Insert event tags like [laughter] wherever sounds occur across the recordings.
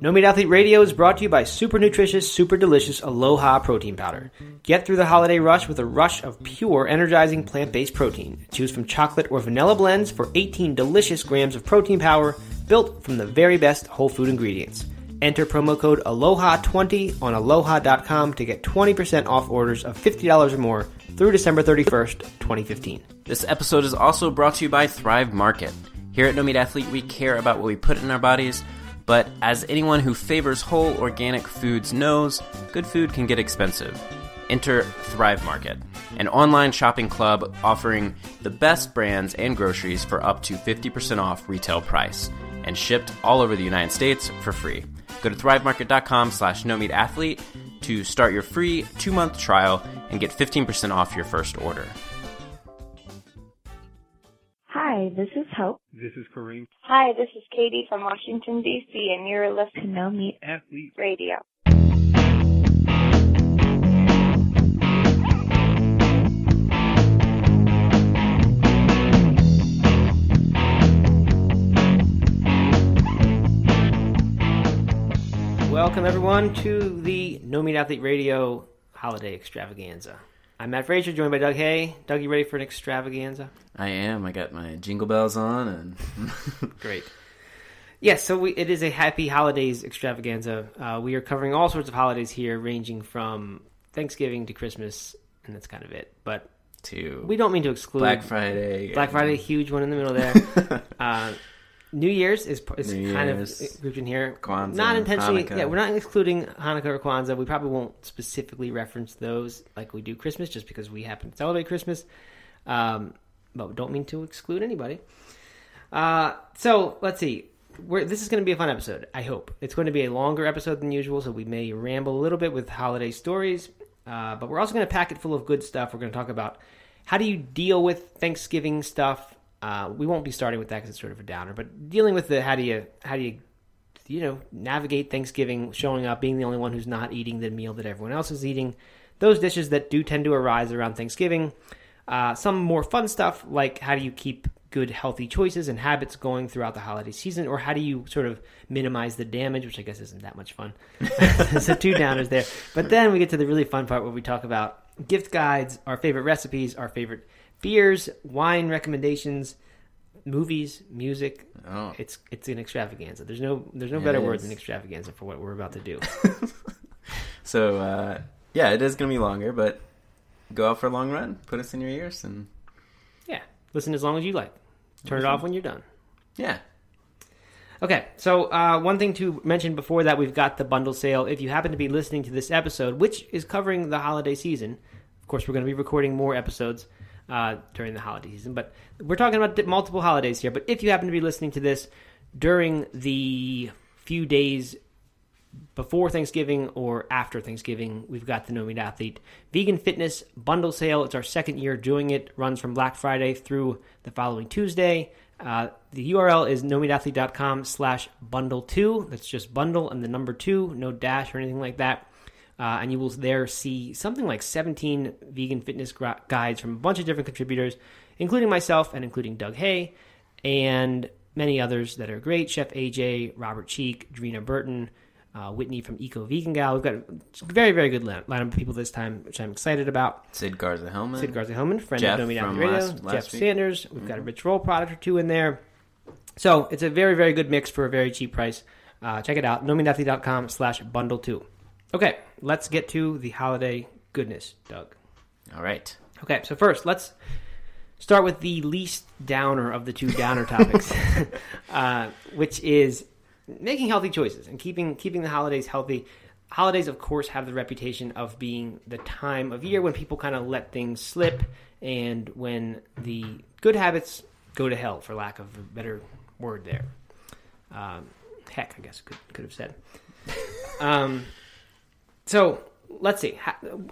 No Meat Athlete Radio is brought to you by super nutritious, super delicious Aloha protein powder. Get through the holiday rush with a rush of pure, energizing plant based protein. Choose from chocolate or vanilla blends for 18 delicious grams of protein power built from the very best whole food ingredients. Enter promo code ALOHA20 on aloha.com to get 20% off orders of $50 or more through December 31st, 2015. This episode is also brought to you by Thrive Market. Here at No Meat Athlete, we care about what we put in our bodies, but as anyone who favors whole organic foods knows, good food can get expensive. Enter Thrive Market, an online shopping club offering the best brands and groceries for up to 50% off retail price and shipped all over the United States for free. Go to thrivemarket.com slash no meat athlete to start your free two month trial and get 15% off your first order. Hi, this is Hope. This is Kareem. Hi, this is Katie from Washington, D.C., and you're listening to No Meat Athlete Radio. Welcome, everyone, to the No Meat Athlete Radio Holiday Extravaganza. I'm Matt Frazier, joined by Doug Hay. Doug, you ready for an extravaganza? I am. I got my jingle bells on, and [laughs] great. Yes, so we, it is a happy holidays extravaganza. Uh, we are covering all sorts of holidays here, ranging from Thanksgiving to Christmas, and that's kind of it. But to we don't mean to exclude Black Friday. Black Friday, huge one in the middle there. [laughs] uh, New Year's is, is New kind Year's, of grouped in here. Kwanzaa, not intentionally. Hanukkah. Yeah, we're not excluding Hanukkah or Kwanzaa. We probably won't specifically reference those like we do Christmas, just because we happen to celebrate Christmas. Um, but we don't mean to exclude anybody. Uh, so let's see. We're, this is going to be a fun episode. I hope it's going to be a longer episode than usual, so we may ramble a little bit with holiday stories. Uh, but we're also going to pack it full of good stuff. We're going to talk about how do you deal with Thanksgiving stuff. Uh, we won't be starting with that because it's sort of a downer. But dealing with the how do you how do you you know navigate Thanksgiving, showing up, being the only one who's not eating the meal that everyone else is eating, those dishes that do tend to arise around Thanksgiving. Uh, some more fun stuff like how do you keep good healthy choices and habits going throughout the holiday season, or how do you sort of minimize the damage, which I guess isn't that much fun. [laughs] so two downers there, but then we get to the really fun part where we talk about gift guides, our favorite recipes, our favorite beers, wine recommendations, movies, music. Oh. It's it's an extravaganza. There's no there's no It better word than extravaganza for what we're about to do. [laughs] So uh, yeah, it is going to be longer, but go out for a long run. Put us in your ears, and yeah, listen as long as you like. Turn it off when you're done. yeah, Okay, so uh, one thing to mention before that, we've got the bundle sale. If you happen to be listening to this episode, which is covering the holiday season, of course, we're going to be recording more episodes uh, during the holiday season, but we're talking about multiple holidays here. But if you happen to be listening to this during the few days before Thanksgiving or after Thanksgiving, we've got the No Meat Athlete Vegan Fitness Bundle Sale. It's our second year doing it. Runs from Black Friday through the following Tuesday. Uh, the URL is nomeatathlete.com slash bundle two. That's just bundle and the number two, no dash or anything like that. Uh, and you will there see something like 17 vegan fitness gra- guides from a bunch of different contributors, including myself and including Doug Hay, and many others that are great. Chef AJ, Robert Cheeke, Dreena Burton, uh, Whitney from Eco Vegan Gal. We've got a very, very good line- lineup of people this time, which I'm excited about. Sid Garza Hellman. Sid Garza Hillman, friend Jeff of No Meat from Athlete Radio, last- last Jeff week. Sanders. We've got a Rich Roll product or two in there. So it's a very, very good mix for a very cheap price. Uh, check it out, nomeatathlete.com slash bundle two. Okay, let's get to the holiday goodness, Doug. All right. Okay, so first, let's start with the least downer of the two downer topics, [laughs] [laughs] uh, which is making healthy choices and keeping keeping the holidays healthy. Holidays, of course, have the reputation of being the time of year when people kind of let things slip and when the good habits go to hell, for lack of a better word there. Um, heck, I guess could could have said. [laughs] Um, so let's see.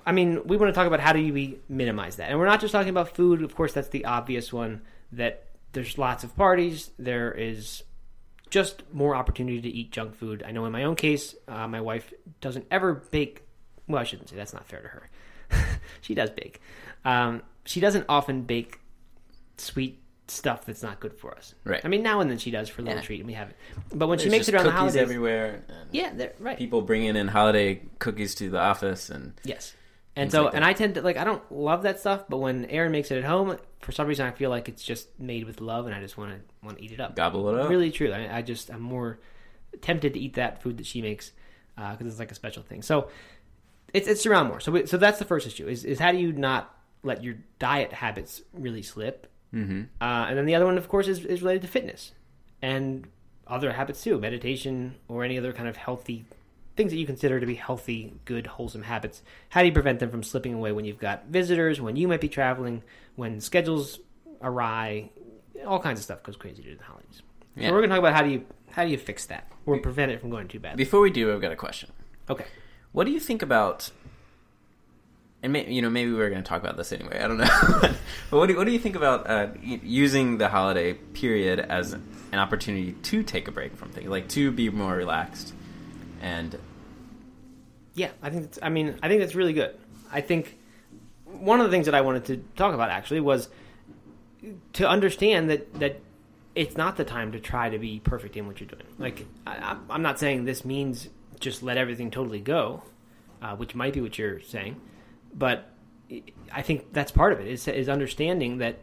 I mean, we want to talk about how do we minimize that, and we're not just talking about food. Of course, that's the obvious one. That there's lots of parties. There is just more opportunity to eat junk food. I know in my own case, uh, my wife doesn't ever bake. Well, I shouldn't say that's not fair to her. [laughs] she does bake. Um, she doesn't often bake sweet stuff that's not good for us. Right. I mean, now and then she does for a little Yeah. treat, and we have it. But when she makes it around the holidays, everywhere. yeah, right. People bringing in holiday cookies to the office, and Yes. And so, like and I tend to like I don't love that stuff, but when Aaron makes it at home, for some reason I feel like it's just made with love, and I just want to want to eat it up. gobble it up. Really true. I, I just I'm more tempted to eat that food that she makes uh, because it's like a special thing. So it's it's around more. So we, so that's the first issue is is how do you not let your diet habits really slip? Mm-hmm. Uh, and then the other one, of course, is, is related to fitness and other habits too, meditation or any other kind of healthy things that you consider to be healthy, good, wholesome habits. How do you prevent them from slipping away when you've got visitors, when you might be traveling, when schedules awry, all kinds of stuff goes crazy during the holidays. Yeah. So we're going to talk about how do you how do you fix that or prevent it from going too bad. Before we do, I've got a question. Okay. What do you think about? And may, you know, maybe we were going to talk about this anyway. I don't know. [laughs] but what do, what do you think about uh, using the holiday period as an opportunity to take a break from things, like to be more relaxed? And Yeah, I think it's, I mean I think that's really good. I think one of the things that I wanted to talk about actually was to understand that that it's not the time to try to be perfect in what you're doing. Like I, I'm- I'm not saying this means just let everything totally go, uh, which might be what you're saying, but I think that's part of it is, is understanding that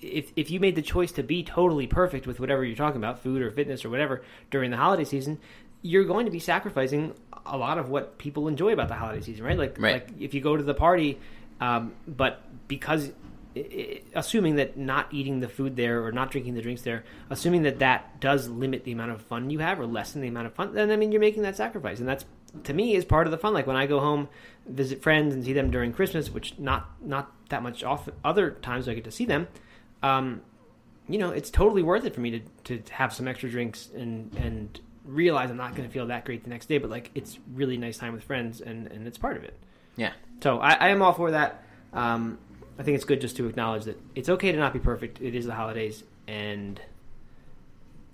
if if you made the choice to be totally perfect with whatever you're talking about, food or fitness or whatever during the holiday season, you're going to be sacrificing a lot of what people enjoy about the holiday season, right? Like, Right. like if you go to the party, um, but because assuming that not eating the food there or not drinking the drinks there, assuming that that does limit the amount of fun you have or lessen the amount of fun, then I mean you're making that sacrifice, and that's to me is part of the fun. Like when I go home, visit friends and see them during Christmas, which not not that much off other times I get to see them. Um, you know, it's totally worth it for me to, to have some extra drinks and and realize I'm not going to feel that great the next day, but like it's really nice time with friends and and it's part of it. yeah, So I, I am all for that. Um, I think it's good just to acknowledge that it's okay to not be perfect. It is the holidays, and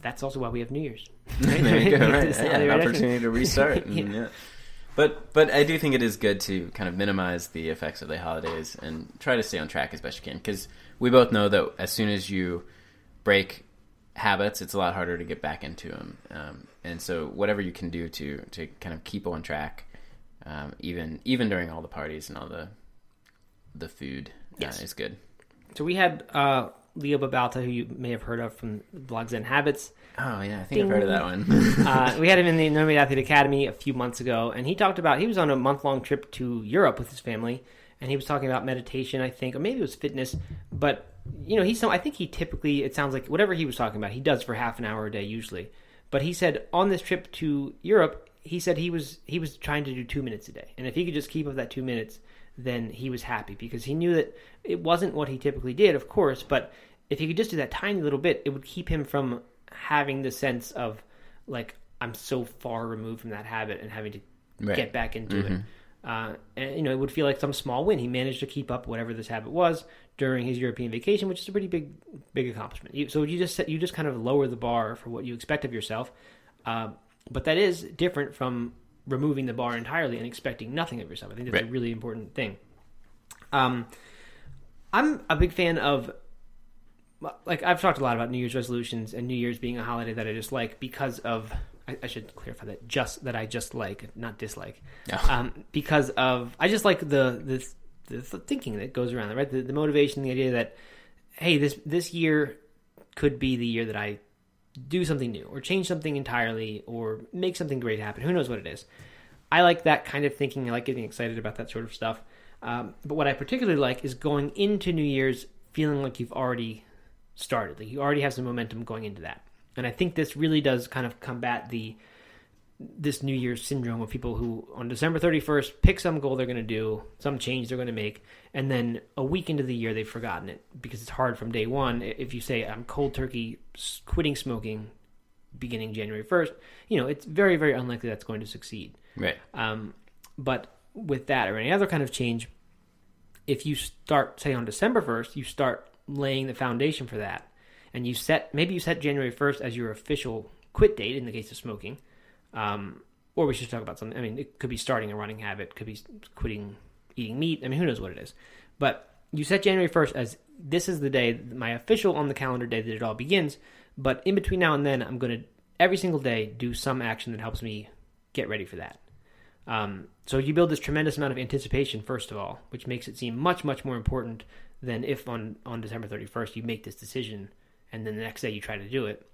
that's also why we have New Year's. [laughs] there you go. [laughs] Right, yeah, an opportunity to restart. [laughs] and, Yeah. But but I do think it is good to kind of minimize the effects of the holidays and try to stay on track as best you can because we both know that as soon as you break habits, it's a lot harder to get back into them. Um, and so whatever you can do to to kind of keep on track, um, even even during all the parties and all the the food, Yes. uh, is good. So we had uh, Leo Babauta, who you may have heard of from Blogs and Habits. Oh yeah, I think I've heard of that one. uh, [laughs] we had him in the No Meat Athlete Academy a few months ago, and he talked about he was on a month long trip to Europe with his family, and he was talking about meditation, I think, or maybe it was fitness. But you know, he's. I think he typically it sounds like whatever he was talking about, he does for half an hour a day usually. But he said on this trip to Europe, he said he was he was trying to do two minutes a day, and if he could just keep up that two minutes, then he was happy because he knew that it wasn't what he typically did, of course, but if he could just do that tiny little bit, it would keep him from having the sense of like I'm so far removed from that habit and having to Right. get back into it. Uh, and you know, it would feel like some small win. He managed to keep up whatever this habit was during his European vacation, which is a pretty big, big accomplishment. You, so you just set, you just kind of lower the bar for what you expect of yourself. Uh, but that is different from removing the bar entirely and expecting nothing of yourself. I think that's a really important thing. Um, I'm a big fan of like I've talked a lot about New Year's resolutions and New Year's being a holiday that I just like because of I, I should clarify that just that I just like not dislike. Um, because of I just like the the, the thinking that goes around it right? The, the motivation the idea that hey this this year could be the year that I do something new or change something entirely or make something great happen. Who knows what it is? I like that kind of thinking. I like getting excited about that sort of stuff. Um, but what I particularly like is going into New Year's feeling like you've already started. Like you already have some momentum going into that. And I think this really does kind of combat the this New Year's syndrome of people who on December 31st pick some goal they're going to do, some change they're going to make, and then a week into the year they've forgotten it because it's hard from day one. If you say I'm cold turkey quitting smoking beginning January 1st, you know it's very very unlikely that's going to succeed. right. Um, but with that or any other kind of change, if you start, say, on December 1st, you start laying the foundation for that, and you set, maybe you set January 1st as your official quit date in the case of smoking. Um, or we should talk about something. I mean, it could be starting a running habit, could be quitting eating meat. I mean, who knows what it is. But you set January 1st as this is the day, my official on the calendar day that it all begins. But in between now and then, I'm going to every single day do some action that helps me get ready for that. Um, so you build this tremendous amount of anticipation, first of all, which makes it seem much, much more important than if on, on December 31st you make this decision and then the next day you try to do it.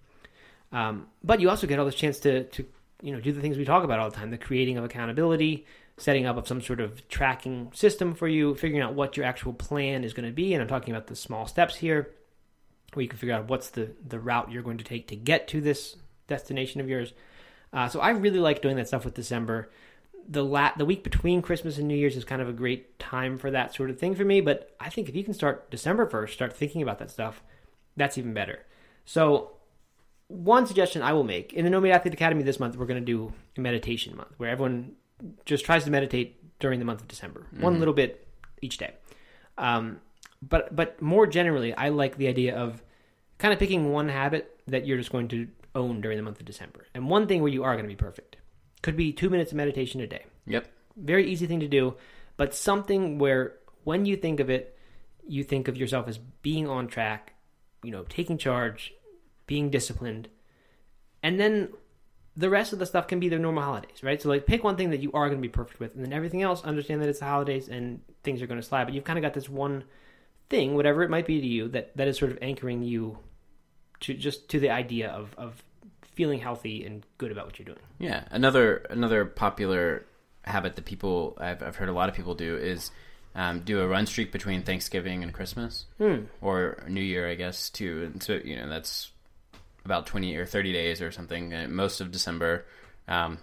Um, but you also get all this chance to, to you know do the things we talk about all the time: the creating of accountability, setting up of some sort of tracking system for you, figuring out what your actual plan is going to be. And I'm talking about the small steps here, where you can figure out what's the the route you're going to take to get to this destination of yours. Uh, so I really like doing that stuff with December. The la- the week between Christmas and New Year's is kind of a great time for that sort of thing for me. But I think if you can start December first, start thinking about that stuff, that's even better. So one suggestion I will make in the No Meat Athlete Academy this month, we're going to do a meditation month where everyone just tries to meditate during the month of December, mm-hmm. one little bit each day. Um, but but more generally, I like the idea of kind of picking one habit that you're just going to own during the month of December, and one thing where you are going to be perfect. Could be two minutes of meditation a day. Yep. Very easy thing to do, but something where when you think of it, you think of yourself as being on track, you know, taking charge, being disciplined, and then the rest of the stuff can be the normal holidays, right? So like pick one thing that you are going to be perfect with, and then everything else, understand that it's the holidays and things are going to slide. But you've kind of got this one thing, whatever it might be to you, that that is sort of anchoring you to just to the idea of of feeling healthy and good about what you're doing. Yeah, another another popular habit that people I've, I've heard a lot of people do is um, do a run streak between Thanksgiving and Christmas, hmm. or New Year, I guess, too. And so you know that's about 20 or 30 days or something, uh, most of December. Um,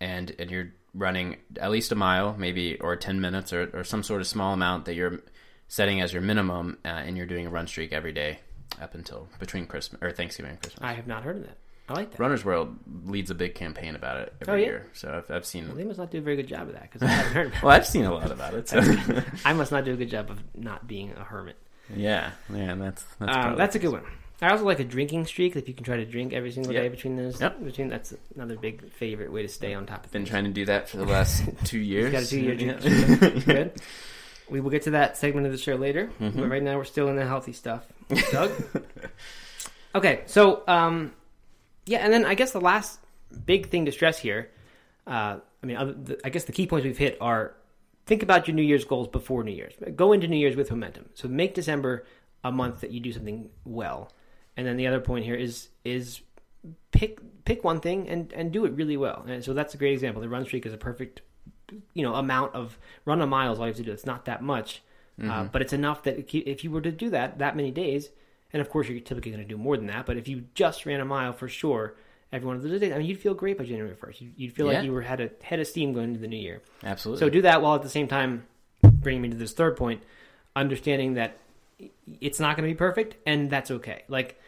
and, and you're running at least a mile, maybe, or 10 minutes, or, or some sort of small amount that you're setting as your minimum, uh, and you're doing a run streak every day up until between Christmas or Thanksgiving and Christmas. I have not heard of that. I like that. Runner's World leads a big campaign about it every oh, yeah? year, so I've, I've seen. Well, they must not do a very good job of that because I haven't heard. [laughs] well, I've seen a lot about it. So. [laughs] I must not do a good job of not being a hermit. Yeah, yeah, that's that's, um, that's a good one. I also like a drinking streak. If you can try to drink every single yep. day between those, yep. between that's another big favorite way to stay on top of. Been things. trying to do that for the last [laughs] two years. got a two year drink. Good. We will get to that segment of the show later, mm-hmm. but right now we're still in the healthy stuff. Doug. okay, so um, yeah, and then I guess the last big thing to stress here. Uh, I mean, I guess the key points we've hit are think about your New Year's goals before New Year's. Go into New Year's with momentum. So make December a month that you do something well. And then the other point here is is pick pick one thing and and do it really well. And so that's a great example. The run streak is a perfect you know amount of run a mile is all you have to do. It's not that much, uh, mm-hmm. uh, but it's enough that if you were to do that that many days, and of course you're typically going to do more than that. But if you just ran a mile for sure every one of those days, I mean you'd feel great by January first. You'd feel yeah. like you were had a head of steam going into the new year. Absolutely. So do that while at the same time bringing me to this third point, understanding that it's not going to be perfect, and that's okay. Like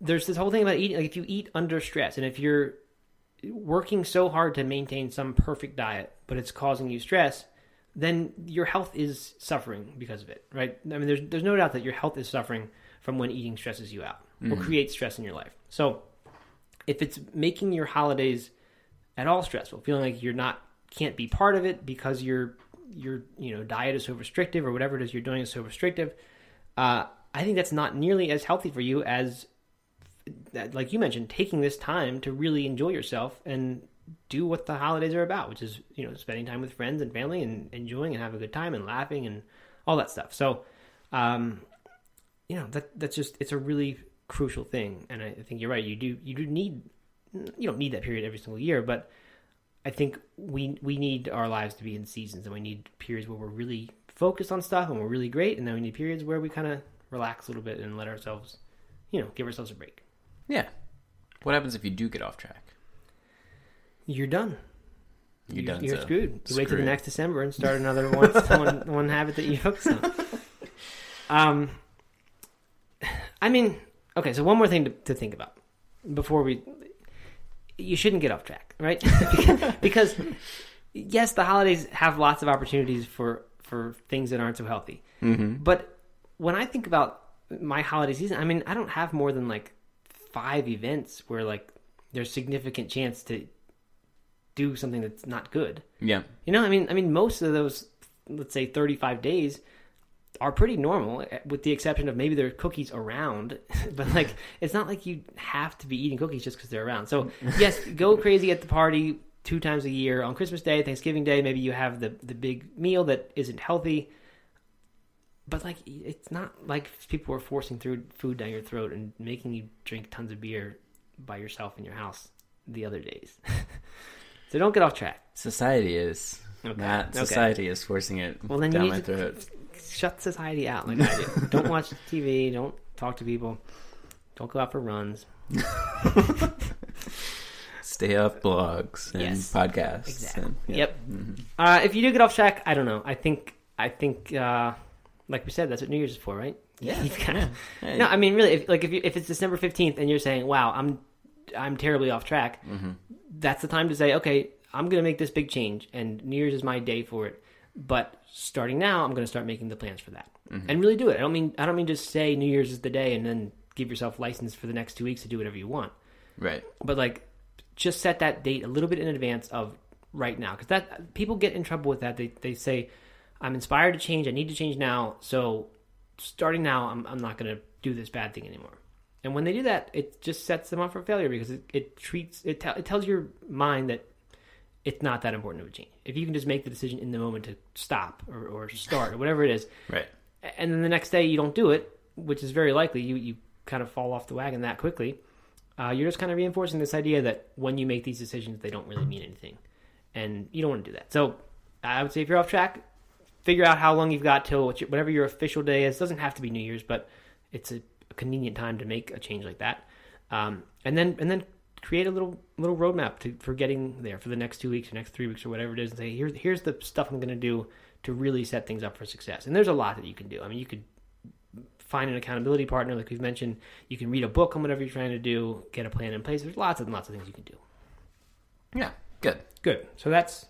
there's this whole thing about eating. Like if you eat under stress, and if you're working so hard to maintain some perfect diet, but it's causing you stress, then your health is suffering because of it, right? I mean, there's there's no doubt that your health is suffering from when eating stresses you out mm-hmm. or creates stress in your life. So, if it's making your holidays at all stressful, feeling like you're not can't be part of it because your your you know diet is so restrictive or whatever it is you're doing is so restrictive, uh, I think that's not nearly as healthy for you as like you mentioned, taking this time to really enjoy yourself and do what the holidays are about, which is you know spending time with friends and family and enjoying and have a good time and laughing and all that stuff. So, um, you know that that's just it's a really crucial thing, and I think you're right. You do you do need you don't need that period every single year, but I think we we need our lives to be in seasons, and we need periods where we're really focused on stuff and we're really great, and then we need periods where we kind of relax a little bit and let ourselves, you know, give ourselves a break. Yeah. What happens if you do get off track? You're done. You're, you're done. You're so. screwed. You wait till the next December and start another one, [laughs] one, one habit that you focus [laughs] on. Um, I mean, okay. So one more thing to, to think about before we, you shouldn't get off track, right? [laughs] because, yes, the holidays have lots of opportunities for for things that aren't so healthy. Mm-hmm. But when I think about my holiday season, I mean, I don't have more than like five events where like there's significant chance to do something that's not good. Yeah. You know, I mean, I mean, most of those, let's say, 35 days, are pretty normal, eh, with the exception of maybe there are cookies around. [laughs] but like, it's not like you have to be eating cookies just because they're around. So [laughs] yes, go crazy at the party two times a year on Christmas Day, Thanksgiving Day. Maybe you have the the big meal that isn't healthy. But like, it's not like people are forcing through food down your throat and making you drink tons of beer by yourself in your house the other days. [laughs] so don't get off track. Society is. Okay. Not Okay. society is forcing it Well, then you down need my to- throat. Shut society out like I do. [laughs] don't watch TV. Don't talk to people. Don't go out for runs. [laughs] Stay off blogs and Yes. podcasts. Exactly. and- yeah. Yep. Mhm. Uh, if you do get off track, I don't know. I think I think uh, like we said, that's what New Year's is for, right? Yeah. [laughs] You've gotta- Hey. No, I mean really. If, like if you, if it's December fifteenth and you're saying, "Wow, I'm I'm terribly off track," Mm-hmm. that's the time to say, "Okay, I'm going to make this big change, and New Year's is my day for it." But starting now, I'm going to start making the plans for that, Mm-hmm. and really do it. I don't mean I don't mean just say New Year's is the day and then give yourself license for the next two weeks to do whatever you want. Right. But like, just set that date a little bit in advance of right now, because that people get in trouble with that. They they say, "I'm inspired to change. I need to change now." So starting now, I'm I'm not going to do this bad thing anymore. And when they do that, it just sets them up for failure because it, it treats it, tell it tells your mind that it's not that important of a gene. If you can just make the decision in the moment to stop or, or start or whatever it is, Right. and then the next day you don't do it, which is very likely, you you kind of fall off the wagon that quickly. Uh, you're just kind of reinforcing this idea that when you make these decisions, they don't really mean anything, and you don't want to do that. So I would say if you're off track, figure out how long you've got till whatever your official day is. doesn't have to be New Year's, but it's a, a convenient time to make a change like that, um, and then and then create a little little roadmap to for getting there for the next two weeks or next three weeks or whatever it is, and say here's here's the stuff I'm going to do to really set things up for success. And there's a lot that you can do. I mean, you could find an accountability partner, like we've mentioned. You can read a book on whatever you're trying to do, get a plan in place. There's lots and lots of things you can do. Yeah. Good. Good. So that's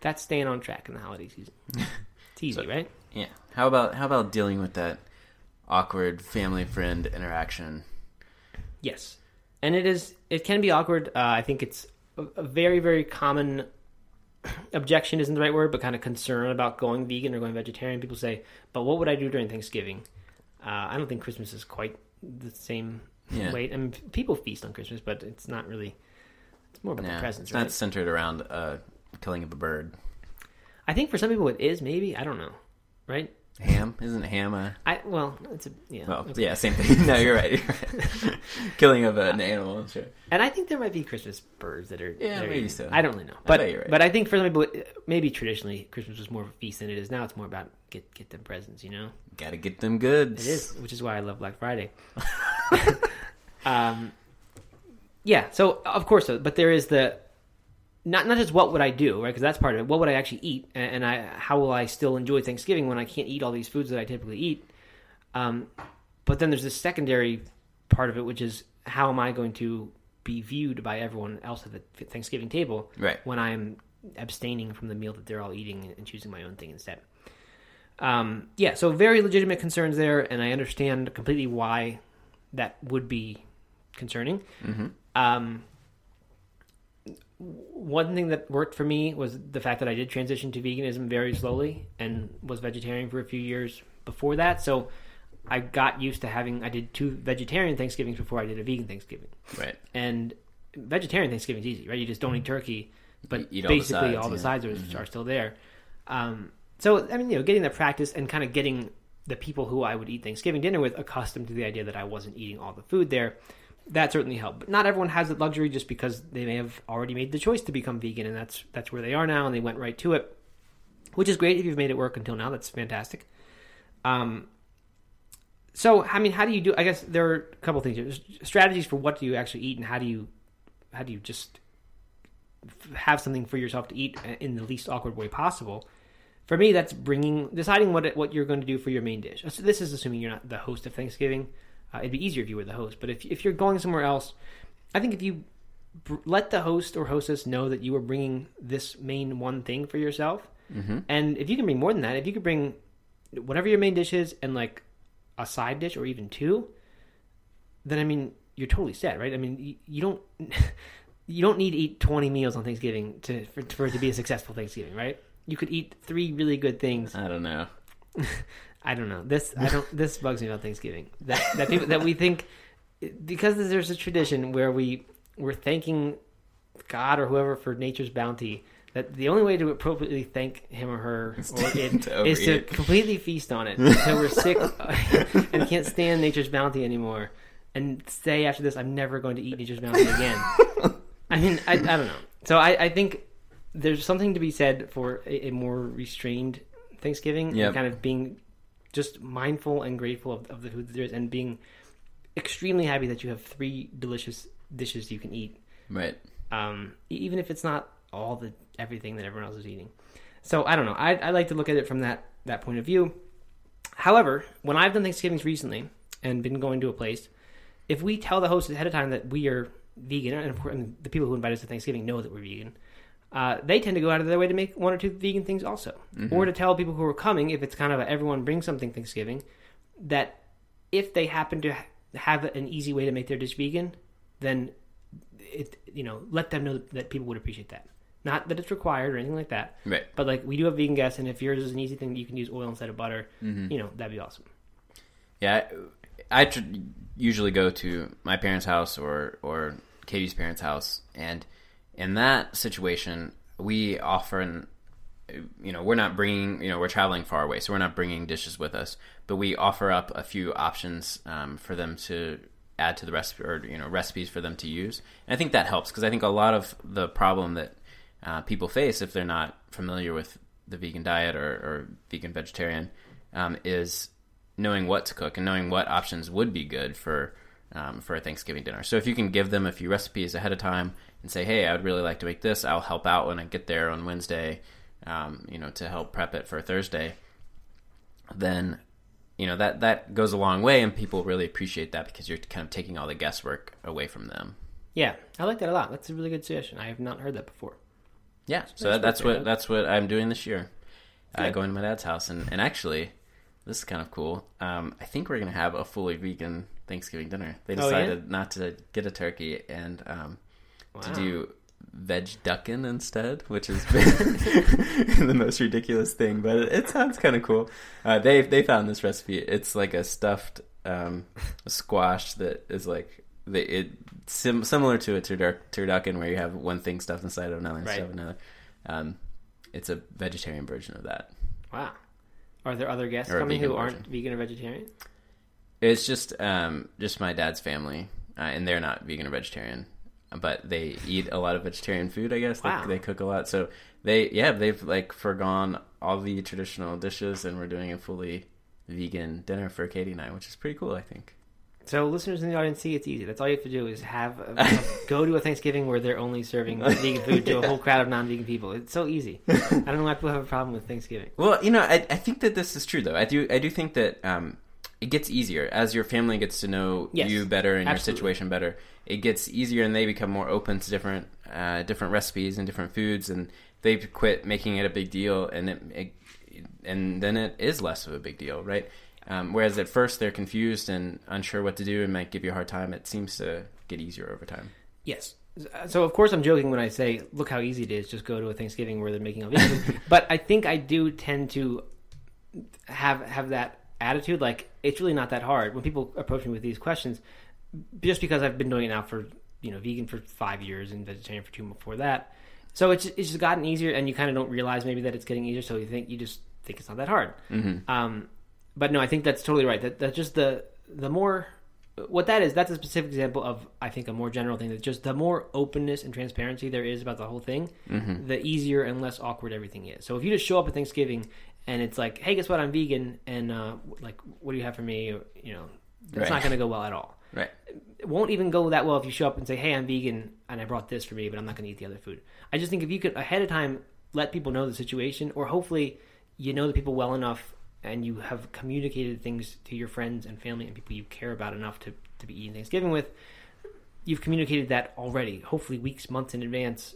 that's staying on track in the holiday season. [laughs] It's easy, So- right? Yeah. How about how about dealing with that awkward family friend interaction? Yes, and it is. It can be awkward. Uh, I think it's a, a very, very common [clears throat] objection isn't the right word, but kind of concern about going vegan or going vegetarian. People say, "But what would I do during Thanksgiving?" Uh, I don't think Christmas is quite the same Yeah. weight. I mean, people feast on Christmas, but it's not really. It's more about Yeah. the presents, it's right? not centered around uh, killing of a bird. I think for some people it is. Maybe I don't know. Right? Ham isn't ham a I well, it's a yeah. well, okay. yeah, same thing. [laughs] no, you're right. You're right. [laughs] Killing of an animal, sure. And I think there might be Christmas birds that are Yeah, that are maybe eaten. so. I don't really know, but you're right. but I think for some people, maybe traditionally Christmas was more of a feast than it is now. It's more about get get them presents, you know. Got to get them goods. It is, which is why I love Black Friday. [laughs] um, yeah. So of course, but there is the not not just what would I do, right? Because that's part of it. What would I actually eat, and, and I how will I still enjoy Thanksgiving when I can't eat all these foods that I typically eat? Um, but then there's this secondary part of it, which is how am I going to be viewed by everyone else at the Thanksgiving table Right. when I'm abstaining from the meal that they're all eating and choosing my own thing instead. Um, yeah, so very legitimate concerns there, and I understand completely why that would be concerning. Um, one thing that worked for me was the fact that I did transition to veganism very slowly and was vegetarian for a few years before that. So I got used to having, I did two vegetarian Thanksgivings before I did a vegan Thanksgiving. Right. And vegetarian Thanksgiving is easy, right? You just don't eat turkey, but eat all the basically sides, all the yeah. sides are, are still there. Um, so I mean, you know, getting the practice and kind of getting the people who I would eat Thanksgiving dinner with accustomed to the idea that I wasn't eating all the food there. That certainly helped. But not everyone has that luxury just because they may have already made the choice to become vegan, and that's that's where they are now, and they went right to it, which is great if you've made it work until now. That's fantastic. Um, so I mean, how do you do? I guess there are a couple things. There's strategies for what do you actually eat, and how do you how do you just have something for yourself to eat in the least awkward way possible. For me, that's bringing deciding what what you're going to do for your main dish. So this is assuming you're not the host of Thanksgiving. Uh, it'd be easier if you were the host, but if if you're going somewhere else, I think if you br- let the host or hostess know that you are bringing this main one thing for yourself, and if you can bring more than that, if you could bring whatever your main dish is and like a side dish or even two, then I mean you're totally set, right? I mean you, you don't [laughs] you don't need to eat 20 meals on Thanksgiving to for, for it to be a successful Thanksgiving, right? You could eat three really good things. I don't know. [laughs] I don't know. This I don't. this bugs me about Thanksgiving. That that people that we think because there's a tradition where we we're thanking God or whoever for nature's bounty. That the only way to appropriately thank him or her or it [laughs] to is to completely feast on it [laughs] until we're sick [laughs] and can't stand nature's bounty anymore, and say after this, I'm never going to eat nature's bounty again. I mean, I, I don't know. So I, I think there's something to be said for a, a more restrained Thanksgiving, Yep. and kind of being just mindful and grateful of, of the food that there is, and being extremely happy that you have three delicious dishes you can eat, Right. um, even if it's not all the everything that everyone else is eating. So I don't know. I, I like to look at it from that that point of view. However, when I've done Thanksgivings recently and been going to a place, if we tell the host ahead of time that we are vegan, and of course and the people who invite us to Thanksgiving know that we're vegan, uh, they tend to go out of their way to make one or two vegan things also, or to tell people who are coming if it's kind of a, everyone bring something Thanksgiving that if they happen to ha- have an easy way to make their dish vegan, then it you know let them know that people would appreciate that. Not that it's required or anything like that, Right. but like we do have vegan guests, and if yours is an easy thing you can use oil instead of butter, you know that'd be awesome. Yeah, I, I tr- usually go to my parents' house or or Katie's parents' house, and in that situation, we often, you know, we're not bringing, you know, we're traveling far away, so we're not bringing dishes with us, but we offer up a few options um, for them to add to the recipe, or you know, recipes for them to use. And I think that helps because I think a lot of the problem that uh, people face if they're not familiar with the vegan diet or, or vegan vegetarian um, is knowing what to cook and knowing what options would be good for um, for a Thanksgiving dinner. So if you can give them a few recipes ahead of time and say, "Hey, I would really like to make this. I'll help out when I get there on Wednesday," um, you know, to help prep it for Thursday, then you know that that goes a long way, and people really appreciate that because you're kind of taking all the guesswork away from them. Yeah, I like that a lot. That's a really good suggestion. I have not heard that before. Yeah, so nice that's what that's what I'm doing this year. Uh, Good. going to my dad's house, and, and actually, this is kind of cool. Um, I think we're gonna have a fully vegan Thanksgiving dinner. They Oh, yeah? decided not to get a turkey and um, to do veg duckin instead, which has been [laughs] the most ridiculous thing, but it, it sounds kind of cool. Uh, they they found this recipe. It's like a stuffed um, squash that is like the, it sim- similar to a turdur- turducken, where you have one thing stuffed inside of another, Right. another. Um, it's a vegetarian version of that. Wow. Are there other guests Or coming who aren't vegan or vegetarian? It's just um, just my dad's family, uh, and they're not vegan or vegetarian, but they eat a lot of vegetarian food. I guess Wow. they, they cook a lot, so they yeah they've like forgone all the traditional dishes, and we're doing a fully vegan dinner for Katie and I, which is pretty cool. I think. So listeners in the audience see it's easy. That's all you have to do is have a, a- [laughs] go to a Thanksgiving where they're only serving [laughs] vegan food to a whole crowd of non-vegan people. It's so easy. [laughs] I don't know why people have a problem with Thanksgiving. Well, you know, I, I think that this is true though. I do I do think that um, it gets easier as your family gets to know Yes, you better and absolutely. your situation better. It gets easier, and they become more open to different uh, different recipes and different foods, and they quit making it a big deal, and it, it and then it is less of a big deal, right? Um, whereas at first they're confused and unsure what to do and might give you a hard time. It seems to get easier over time. Yes. So of course I'm joking when I say, look how easy it is. Just go to a Thanksgiving where they're making all vegan [laughs] but I think I do tend to have have that attitude. Like it's really not that hard when people approach me with these questions. Just because I've been doing it now for you know vegan for five years and vegetarian for two before that, so it's it's just gotten easier, and you kind of don't realize maybe that it's getting easier. So you think you just think it's not that hard. Um, but no, I think that's totally right. That that just the the more what that is, that's a specific example of I think a more general thing. That just the more openness and transparency there is about the whole thing, the easier and less awkward everything is. So if you just show up at Thanksgiving and it's like, hey, guess what? I'm vegan, and uh, like, what do you have for me? Or, you know, it's Right. not going to go well at all. Right. It won't even go that well if you show up and say, "Hey, I'm vegan and I brought this for me, but I'm not going to eat the other food." I just think if you could ahead of time let people know the situation, or hopefully you know the people well enough and you have communicated things to your friends and family and people you care about enough to to be eating Thanksgiving with, you've communicated that already. Hopefully, weeks, months in advance.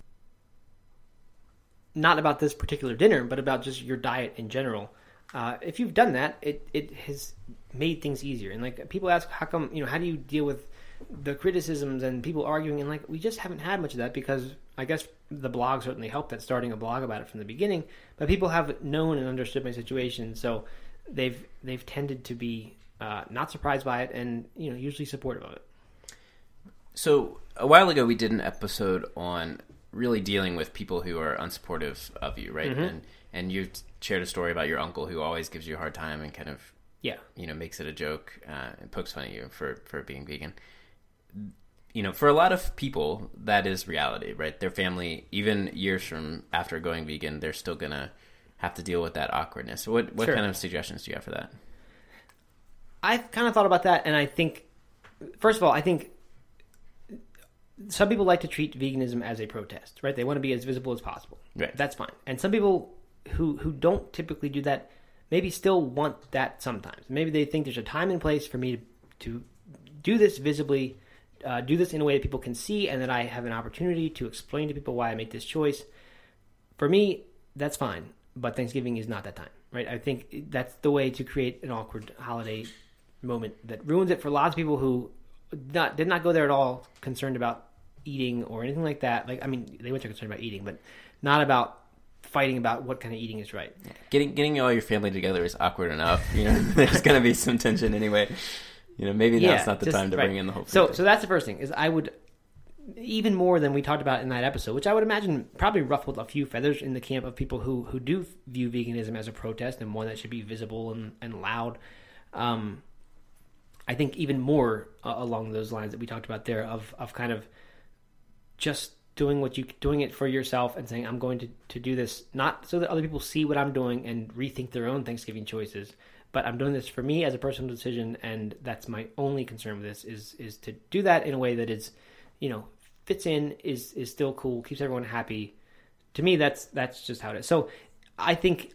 Not about this particular dinner, but about just your diet in general. Uh, if you've done that, it it has made things easier. And like people ask, how come you know how do you deal with the criticisms and people arguing? And like we just haven't had much of that because I guess the blog certainly helped at starting a blog about it from the beginning. But people have known and understood my situation, so they've they've tended to be uh, not surprised by it, and you know usually supportive of it. So a while ago, we did an episode on really dealing with people who are unsupportive of you, right? And and you shared a story about your uncle who always gives you a hard time and kind of Yeah, you know makes it a joke uh, and pokes fun at you for for being vegan. You know, for a lot of people, that is reality, right? Their family, even years from after going vegan, they're still gonna have to deal with that awkwardness. What what Sure. kind of suggestions do you have for that? I've kind of thought about that, and I think, first of all, I think some people like to treat veganism as a protest, right? They want to be as visible as possible. Right. That's fine. And some people who who don't typically do that maybe still want that sometimes. Maybe they think there's a time and place for me to, to do this visibly, uh, do this in a way that people can see, and that I have an opportunity to explain to people why I make this choice. For me, that's fine, but Thanksgiving is not that time, right? I think that's the way to create an awkward holiday moment that ruins it for lots of people who not did not go there at all concerned about eating or anything like that. Like, I mean, they went there concerned about eating, but not about fighting about what kind of eating is right. Getting getting all your family together is awkward enough. You know, [laughs] there's gonna be some tension anyway. You know, maybe Yeah, now's not the just- time to right. bring in the whole. So, food so that's the first thing is I would even more than we talked about in that episode, which I would imagine probably ruffled a few feathers in the camp of people who who do view veganism as a protest and one that should be visible and, and loud. Um, I think even more uh, along those lines that we talked about there of of kind of just doing what you doing it for yourself and saying I'm going to to do this not so that other people see what I'm doing and rethink their own Thanksgiving choices, but I'm doing this for me as a personal decision and that's my only concern with this is is to do that in a way that is, you know, fits in is is still cool, keeps everyone happy. To me that's that's just how it is. So I think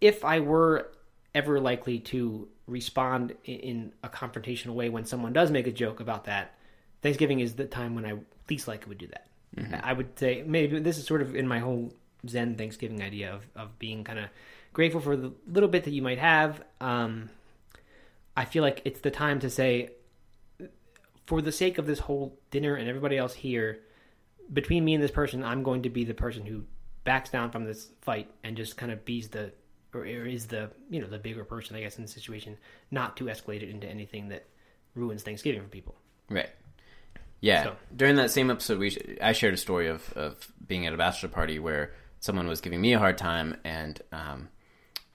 if I were ever likely to respond in a confrontational way when someone does make a joke about that, Thanksgiving is the time when I least likely would do that. I would say maybe this is sort of in my whole Zen Thanksgiving idea of, of being kind of grateful for the little bit that you might have. Um, I feel like it's the time to say, for the sake of this whole dinner and everybody else here, between me and this person, I'm going to be the person who backs down from this fight and just kind of be's the or, is the you know the bigger person, I guess, in the situation, not to escalate it into anything that ruins Thanksgiving for people. Right. Yeah. So- During that same episode, we sh- I shared a story of, of being at a bachelor party where someone was giving me a hard time, and um,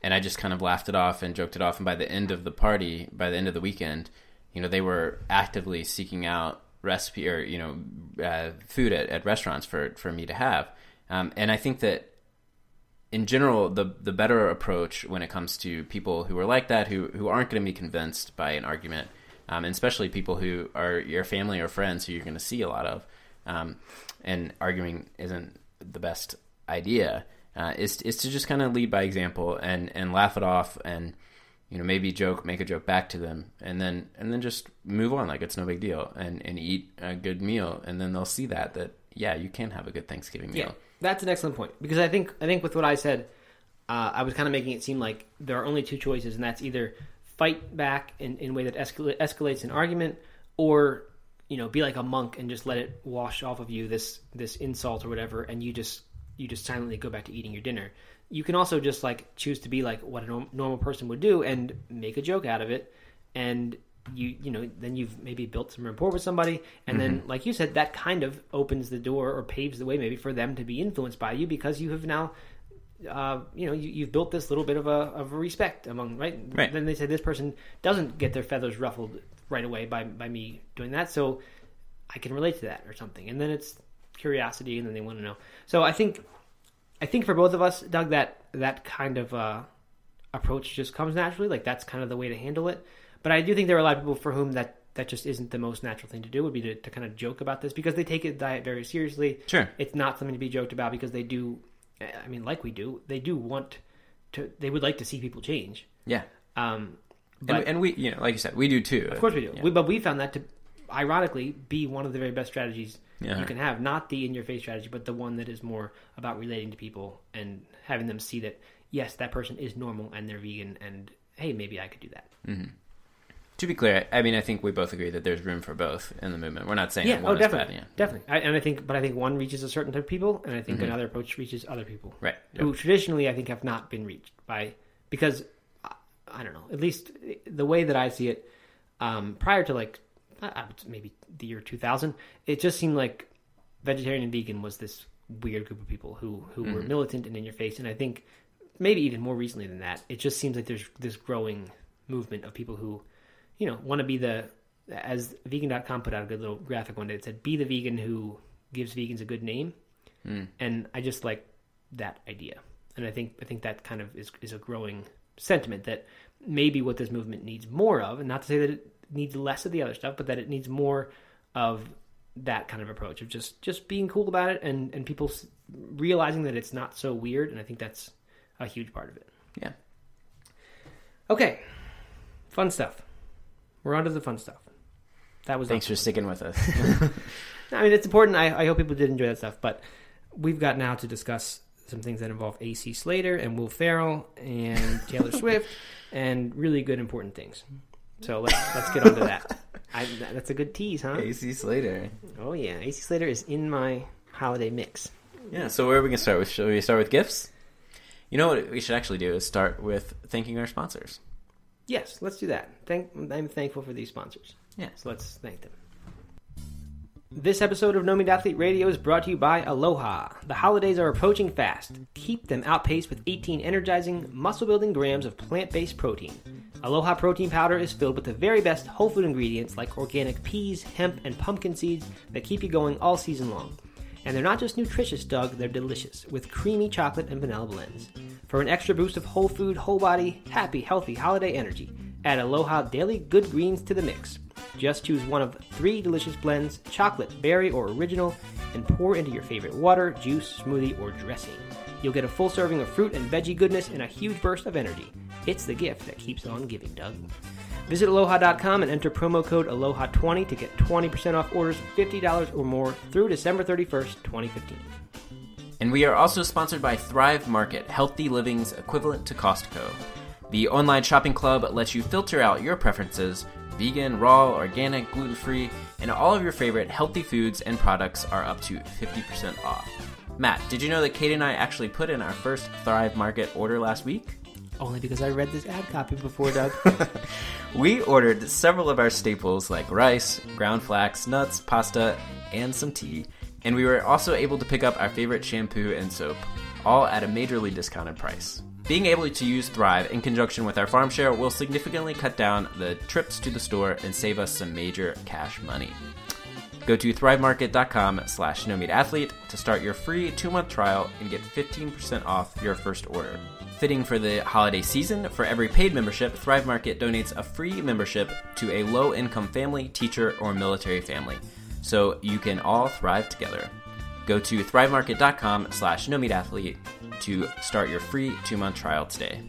and I just kind of laughed it off and joked it off. And by the end of the party, by the end of the weekend, you know, they were actively seeking out recipe or you know uh, food at, at restaurants for for me to have. Um, and I think that in general, the the better approach when it comes to people who are like that, who who aren't going to be convinced by an argument, um, and especially people who are your family or friends who you're going to see a lot of, um, and arguing isn't the best idea, uh, is is to just kind of lead by example and and laugh it off and you know maybe joke make a joke back to them and then and then just move on like it's no big deal and and eat a good meal and then they'll see that that yeah you can have a good Thanksgiving meal. Yeah, that's an excellent point because I think I think with what I said, uh, I was kind of making it seem like there are only two choices, and that's either fight back in, in a way that escala- escalates an argument, or you know, be like a monk and just let it wash off of you this this insult or whatever, and you just you just silently go back to eating your dinner. You can also just like choose to be like what a norm- normal person would do and make a joke out of it, and you you know then you've maybe built some rapport with somebody and then like you said that kind of opens the door or paves the way maybe for them to be influenced by you because you have now uh, you know you, you've built this little bit of a of a respect among right? Right. then they say this person doesn't get their feathers ruffled right away by by me doing that so I can relate to that or something and then it's curiosity and then they want to know so I think I think for both of us Doug that that kind of uh, approach just comes naturally like that's kind of the way to handle it but I do think there are a lot of people for whom that that just isn't the most natural thing to do would be to, to kind of joke about this because they take it diet very seriously Sure. it's not something to be joked about because they do i mean like we do they do want to they would like to see people change Yeah. um but and, and we, you know, like you said, we do too. of course we do Yeah. we, but we found that to ironically be one of the very best strategies Yeah. you can have not the in your face strategy but the one that is more about relating to people and having them see that yes that person is normal and they're vegan and hey maybe i could do that To be clear, I mean, I think we both agree that there's room for both in the movement. We're not saying yeah that one oh is definitely bad. Yeah. definitely I, and i think but i think one reaches a certain type of people and i think another approach reaches other people Right. who traditionally I think have not been reached by because I don't know. At least the way that I see it, um, prior to like uh, maybe the year 2000, it just seemed like vegetarian and vegan was this weird group of people who who were militant and in your face. And I think maybe even more recently than that, it just seems like there's this growing movement of people who, you know, want to be the as vegan.com put out a good little graphic one day it said be the vegan who gives vegans a good name. Hmm. And i just like that idea. And i think i think that kind of is, is a growing sentiment that maybe what this movement needs more of and not to say that it needs less of the other stuff but that it needs more of that kind of approach of just just being cool about it and and people realizing that it's not so weird and i think that's a huge part of it. Yeah. okay. Fun stuff we're on to the fun stuff that was Thanks for sticking with us. [laughs] I mean, it's important. I, I hope people did enjoy that stuff. But we've got now to discuss some things that involve AC Slater and Will Ferrell and [laughs] Taylor Swift and really good important things. So let's let's get on to that. I, that's a good tease, huh? AC Slater. Oh yeah, AC Slater is in my holiday mix. Yeah, so where are we going to start with? Should we start with gifts? You know what we should actually do is start with thanking our sponsors. Yes, let's do that. Thank, I'm thankful for these sponsors. Yeah. So let's thank them. This episode of No Meat Athlete Radio is brought to you by Aloha. The holidays are approaching fast. Keep them outpaced with 18 energizing, muscle building grams of plant based protein. Aloha protein powder is filled with the very best whole food ingredients like organic peas, hemp, and pumpkin seeds that keep you going all season long. And they're not just nutritious, Doug, they're delicious, with creamy chocolate and vanilla blends. For an extra boost of whole food, whole body, happy, healthy holiday energy, add Aloha Daily Good Greens to the mix. Just choose one of three delicious blends chocolate, berry, or original and pour into your favorite water, juice, smoothie, or dressing. You'll get a full serving of fruit and veggie goodness and a huge burst of energy. It's the gift that keeps on giving, Doug. Visit aloha.com and enter promo code aloha20 to get 20% off orders $50 or more through December 31st, 2015. And we are also sponsored by Thrive Market, healthy living's equivalent to Costco. The online shopping club lets you filter out your preferences vegan, raw, organic, gluten free, and all of your favorite healthy foods and products are up to 50% off. Matt, did you know that Kate and I actually put in our first Thrive Market order last week? Only because I read this ad copy before, Doug. [laughs] We ordered several of our staples like rice, ground flax, nuts, pasta, and some tea, and we were also able to pick up our favorite shampoo and soap, all at a majorly discounted price. Being able to use Thrive in conjunction with our farm share will significantly cut down the trips to the store and save us some major cash money. Go to thrivemarket.com slash no meat athlete to start your free two-month trial and get 15% off your first order. Fitting for the holiday season, for every paid membership, Thrive Market donates a free membership to a low-income family, teacher, or military family, so you can all thrive together. Go to thrivemarket.com slash no meat athlete to start your free two-month trial today.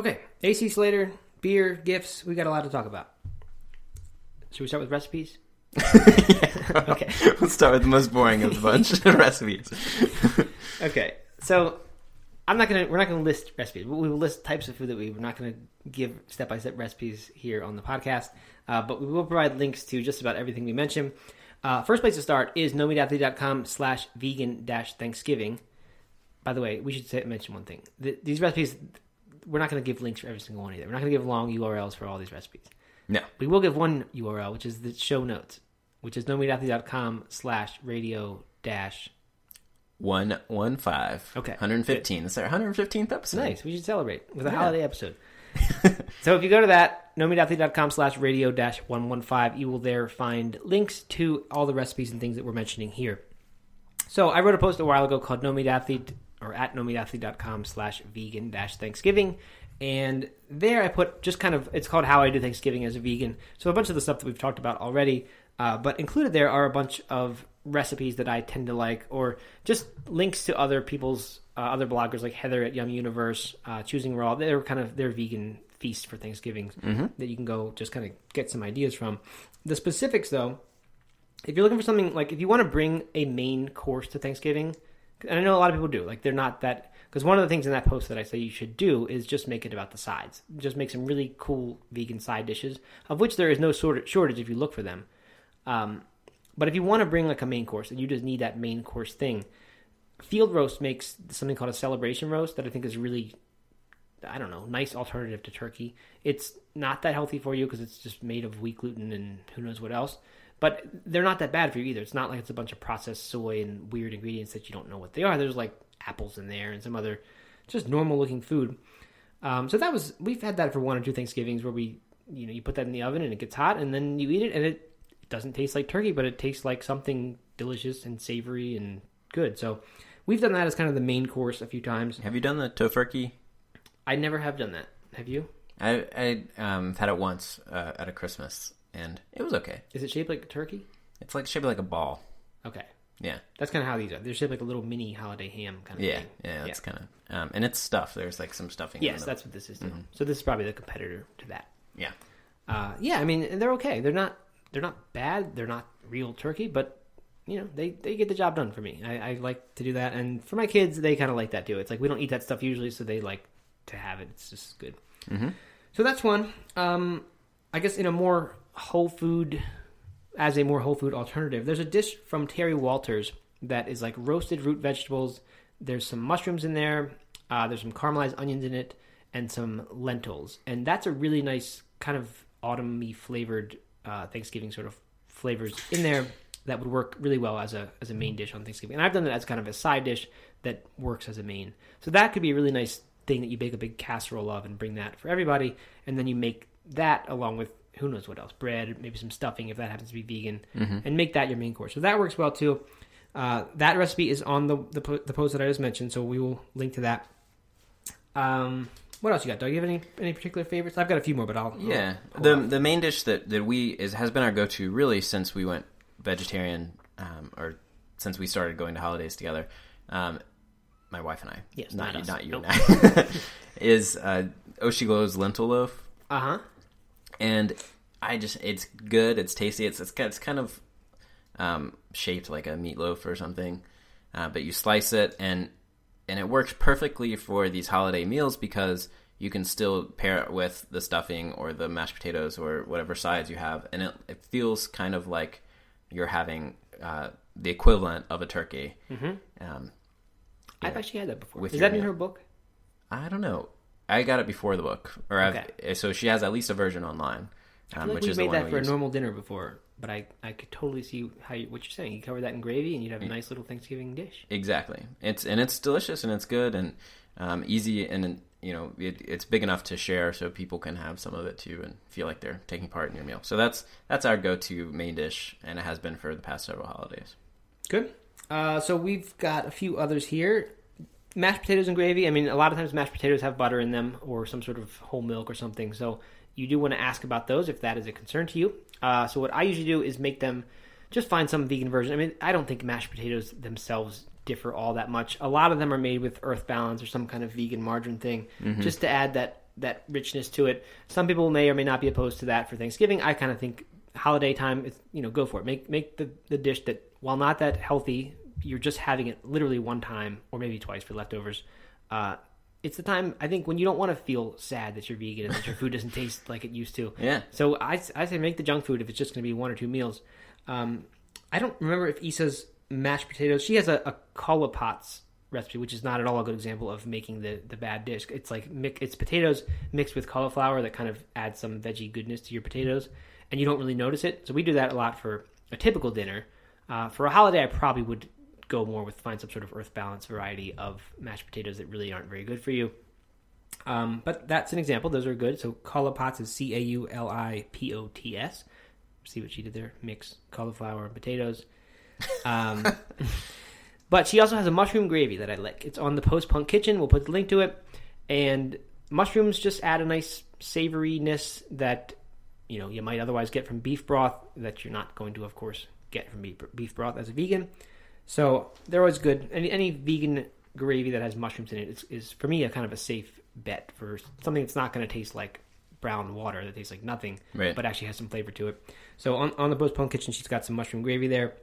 okay, AC Slater, beer, gifts. We got a lot to talk about. Should we start with recipes? [laughs] okay. Let's start with the most boring of the bunch, [laughs] recipes. Okay, so I'm not gonna. We're not gonna list recipes. We will list types of food that we. We're not gonna give step by step recipes here on the podcast, uh, but we will provide links to just about everything we mentioned. Uh, first place to start is nomeatathlete.com slash vegan dash Thanksgiving. By the way, we should say, mention one thing. Th these recipes, we're not going to give links for every single one either. We're not going to give long URLs for all these recipes. No. We will give one URL, which is the show notes, which is nomeatathlete.com slash radio dash. 115. Okay. 115. This is our 115th episode. Nice. We should celebrate with a Yeah. holiday episode. [laughs] so if you go to that, nomeatathlete.com slash radio dash 115, you will there find links to all the recipes and things that we're mentioning here. So I wrote a post a while ago called No Meat Athlete or at nomeatathlete.com slash vegan dash Thanksgiving. And there I put just kind of, it's called How I Do Thanksgiving as a Vegan. So a bunch of the stuff that we've talked about already, uh, but included there are a bunch of recipes that I tend to like, or just links to other people's, uh, other bloggers like Heather at Yum Universe, uh, Choosing Raw. They're kind of their vegan feast for Thanksgiving that you can go just kind of get some ideas from. The specifics though, if you're looking for something like if you want to bring a main course to Thanksgiving, and I know a lot of people do, like they're not that because one of the things in that post that I say you should do is just make it about the sides. Just make some really cool vegan side dishes, of which there is no shortage if you look for them. Um, but if you want to bring like a main course and you just need that main course thing, Field Roast makes something called a celebration roast that I think is really I don't know, nice alternative to turkey. It's not that healthy for you because it's just made of wheat gluten and who knows what else. But they're not that bad for you either. It's not like it's a bunch of processed soy and weird ingredients that you don't know what they are. There's like apples in there and some other just normal looking food. Um, so that was we've had that for one or two Thanksgivings where we you know you put that in the oven and it gets hot and then you eat it and it doesn't taste like turkey but it tastes like something delicious and savory and good. So we've done that as kind of the main course a few times. Have you done the Tofurky? I never have done that. Have you? I I um, had it once uh, at a Christmas, and it was okay. Is it shaped like a turkey? It's like shaped like a ball. Okay. Yeah, That's kind of how these are. They're shaped like a little mini holiday ham kind of yeah, thing. yeah. That's kind of um, and it's stuffed. There's like some stuffing. in Yes, that's what this is. Mm-hmm. So this is probably the competitor to that. yeah. Uh, yeah, I mean they're okay. They're not they're not bad. They're not real turkey, but you know they, they get the job done for me. I, I like to do that, and for my kids, they kind of like that too. It's like we don't eat that stuff usually, so they like to have it. It's just good. Mm-hmm. So that's one. Um, I guess in a more whole food, as a more whole food alternative, there's a dish from Terry Walters that is like roasted root vegetables. There's some mushrooms in there. Uh, there's some caramelized onions in it, and some lentils. And that's a really nice kind of autumny flavored uh, Thanksgiving sort of flavors in there that would work really well as a as a main dish on Thanksgiving. And I've done that as kind of a side dish that works as a main. So that could be a really nice thing that you bake a big casserole of and bring that for everybody, and then you make that along with who knows what else, bread, maybe some stuffing if that happens to be vegan, and make that your main course. So that works well too. Uh, that recipe is on the, the the post that I just mentioned, so we will link to that. Um, what else you got? Do you have any any particular favorites? I've got a few more, but I'll Yeah, I'll- the the main dish that, that we is has been our go to really since we went vegetarian, um, or since we started going to holidays together. Um, my wife and I, Yes, not not you, not you Nope. and I, [laughs] is uh, Oshiglow's lentil loaf, uh huh. and I just it's good, it's tasty, it's it's, it's kind of um, shaped like a meatloaf or something, uh, but you slice it and and it works perfectly for these holiday meals because you can still pair it with the stuffing or the mashed potatoes or whatever sides you have, and it, it feels kind of like you're having uh, the equivalent of a turkey. Mm-hmm. Um, I've actually had that before. With is that in her book? I don't know. I got it before the book, or I've, Okay. so she has at least a version online, um, like which we've is made that we for use. a normal dinner before, but I, I could totally see how you, what you're saying. You cover that in gravy, and you'd have a nice little Thanksgiving dish. Exactly. It's and it's delicious and it's good and um, easy and you know it, it's big enough to share so people can have some of it too and feel like they're taking part in your meal. So that's that's our go-to main dish and it has been for the past several holidays. Good. Uh, so we've got a few others here. Mashed potatoes and gravy. I mean, a lot of times mashed potatoes have butter in them or some sort of whole milk or something. So you do want to ask about those if that is a concern to you. Uh, so what I usually do is make them just find some vegan version. I mean, I don't think mashed potatoes themselves differ all that much. A lot of them are made with Earth Balance or some kind of vegan margarine thing, just to add that that richness to it. Some people may or may not be opposed to that for Thanksgiving. I kind of think holiday time, it's, you know, go for it. Make make the the dish that while not that healthy, you're just having it literally one time or maybe twice for leftovers. Uh, it's the time I think when you don't want to feel sad that you're vegan and that your food doesn't taste like it used to. Yeah. So I, I say make the junk food if it's just going to be one or two meals. Um, I don't remember if Isa's mashed potatoes. She has a, a recipe, which is not at all a good example of making the, the bad dish. It's like it's potatoes mixed with cauliflower that kind of adds some veggie goodness to your potatoes, and you don't really notice it. So we do that a lot for a typical dinner. Uh, for a holiday, I probably would go more with find some sort of earth balance variety of mashed potatoes that really aren't very good for you. Um, but that's an example. Those are good. So Caulipots is C A U L I P O T S. See what she did there? Mix cauliflower and potatoes. Um, [laughs] but she also has a mushroom gravy that I like. It's on the Post Punk Kitchen. We'll put the link to it. And mushrooms just add a nice savoriness that you know you might otherwise get from beef broth that you're not going to, of course, get from beef, beef broth as a vegan. So they're always good. Any any vegan gravy that has mushrooms in it is, is for me a kind of a safe bet for something that's not going to taste like brown water that tastes like nothing, Right. but actually has some flavor to it. So on on the Post Punk Kitchen, she's got some mushroom gravy there.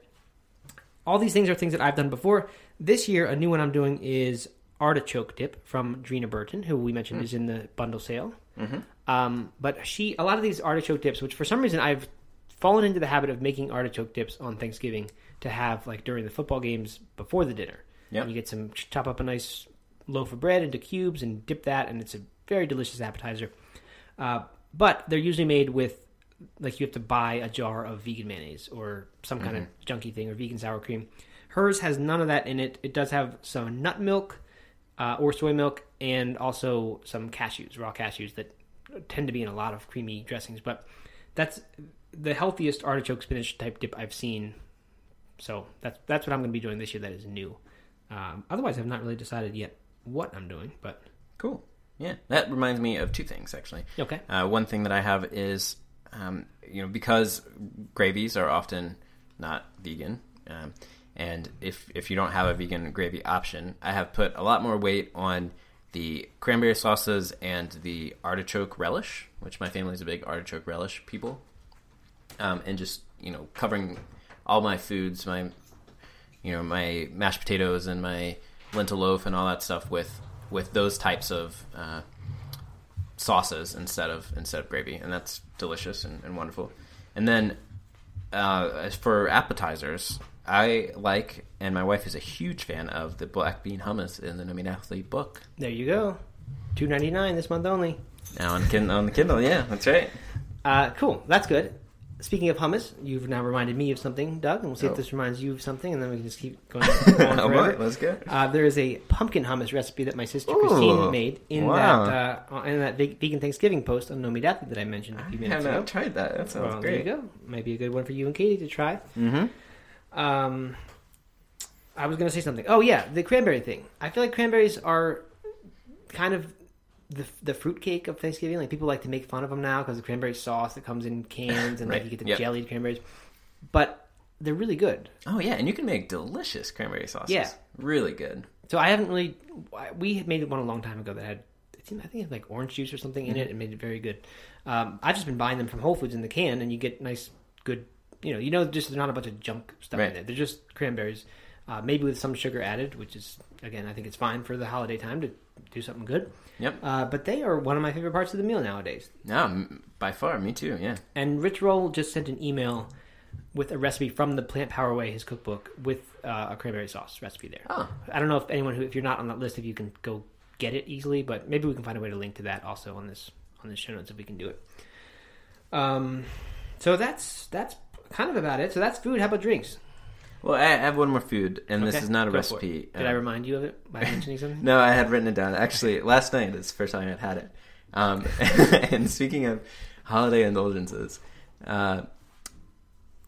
All these things are things that I've done before. This year, a new one I'm doing is artichoke dip from Dreena Burton, who we mentioned is in the bundle sale. Um, but she, a lot of these artichoke dips, which for some reason I've fallen into the habit of making artichoke dips on Thanksgiving to have like during the football games before the dinner. Yep. And you get some chop up a nice loaf of bread into cubes and dip that, and it's a very delicious appetizer. Uh, but they're usually made with like you have to buy a jar of vegan mayonnaise or some kind of junky thing or vegan sour cream. Hers has none of that in it. It does have some nut milk uh, or soy milk and also some cashews, raw cashews that tend to be in a lot of creamy dressings. But that's the healthiest artichoke spinach type dip I've seen. So that's that's what I'm going to be doing this year. That is new. Um, otherwise, I've not really decided yet what I'm doing. But Cool. Yeah, that reminds me of two things actually. okay, Uh, one thing that I have is, um, you know, because gravies are often not vegan, um, and if if you don't have a vegan gravy option, I have put a lot more weight on the cranberry sauces and the artichoke relish, which my family's a big artichoke relish people, um, and just you know covering all my foods, my you know my mashed potatoes and my lentil loaf and all that stuff with with those types of uh, sauces instead of instead of gravy, and that's delicious and, and wonderful. And then uh, as for appetizers, I like, and my wife is a huge fan of the black bean hummus in the No Meat Athlete book. there you go. Two ninety nine this month only. Now on on the Kindle, yeah, that's right. Uh, cool. That's good. Speaking of hummus, you've now reminded me of something, Doug, and we'll see Oh. if this reminds you of something, and then we can just keep going. [laughs] going oh forever. boy, let's go. Uh, there is a pumpkin hummus recipe that my sister Ooh, Christine made in wow. that uh, in that vegan Thanksgiving post on No Meat that I mentioned a few I minutes ago. not tried that. That sounds well, great. there you go. Maybe a good one for you and Katie to try. Mm-hmm. Um, I was going to say something. Oh yeah, the cranberry thing. I feel like cranberries are kind of the the fruitcake of Thanksgiving. Like people like to make fun of them now because the cranberry sauce that comes in cans and Right. like you get the Yep. jellied cranberries. But they're really good. Oh yeah, and you can make delicious cranberry sauces. Yeah. really good. So I haven't really. We had made one a long time ago that had. I think it had like orange juice or something in it and made it very good. Um, I've just been buying them from Whole Foods in the can, and you get nice, good. You know, you know, just they're not a bunch of junk stuff Right. in there. They're just cranberries, uh, maybe with some sugar added, which is again, I think it's fine for the holiday time to do something good. Yep. Uh, but they are one of my favorite parts of the meal nowadays. No, by far, me too. Yeah. And Rich Roll just sent an email with a recipe from the Plant Power Way, his cookbook, with uh, a cranberry sauce recipe there. Oh, I don't know if anyone who, if you're not on that list, if you can go get it easily, but maybe we can find a way to link to that also on this on the show notes if we can do it. Um, so that's that's kind of about it. So that's food. How about drinks? Well, I have one more food, and this is not a recipe. Did I Um, remind you of it by [laughs] mentioning something? No, I had written it down. Actually, last night is the first time I'd had it. Um, [laughs] and speaking of holiday indulgences, uh,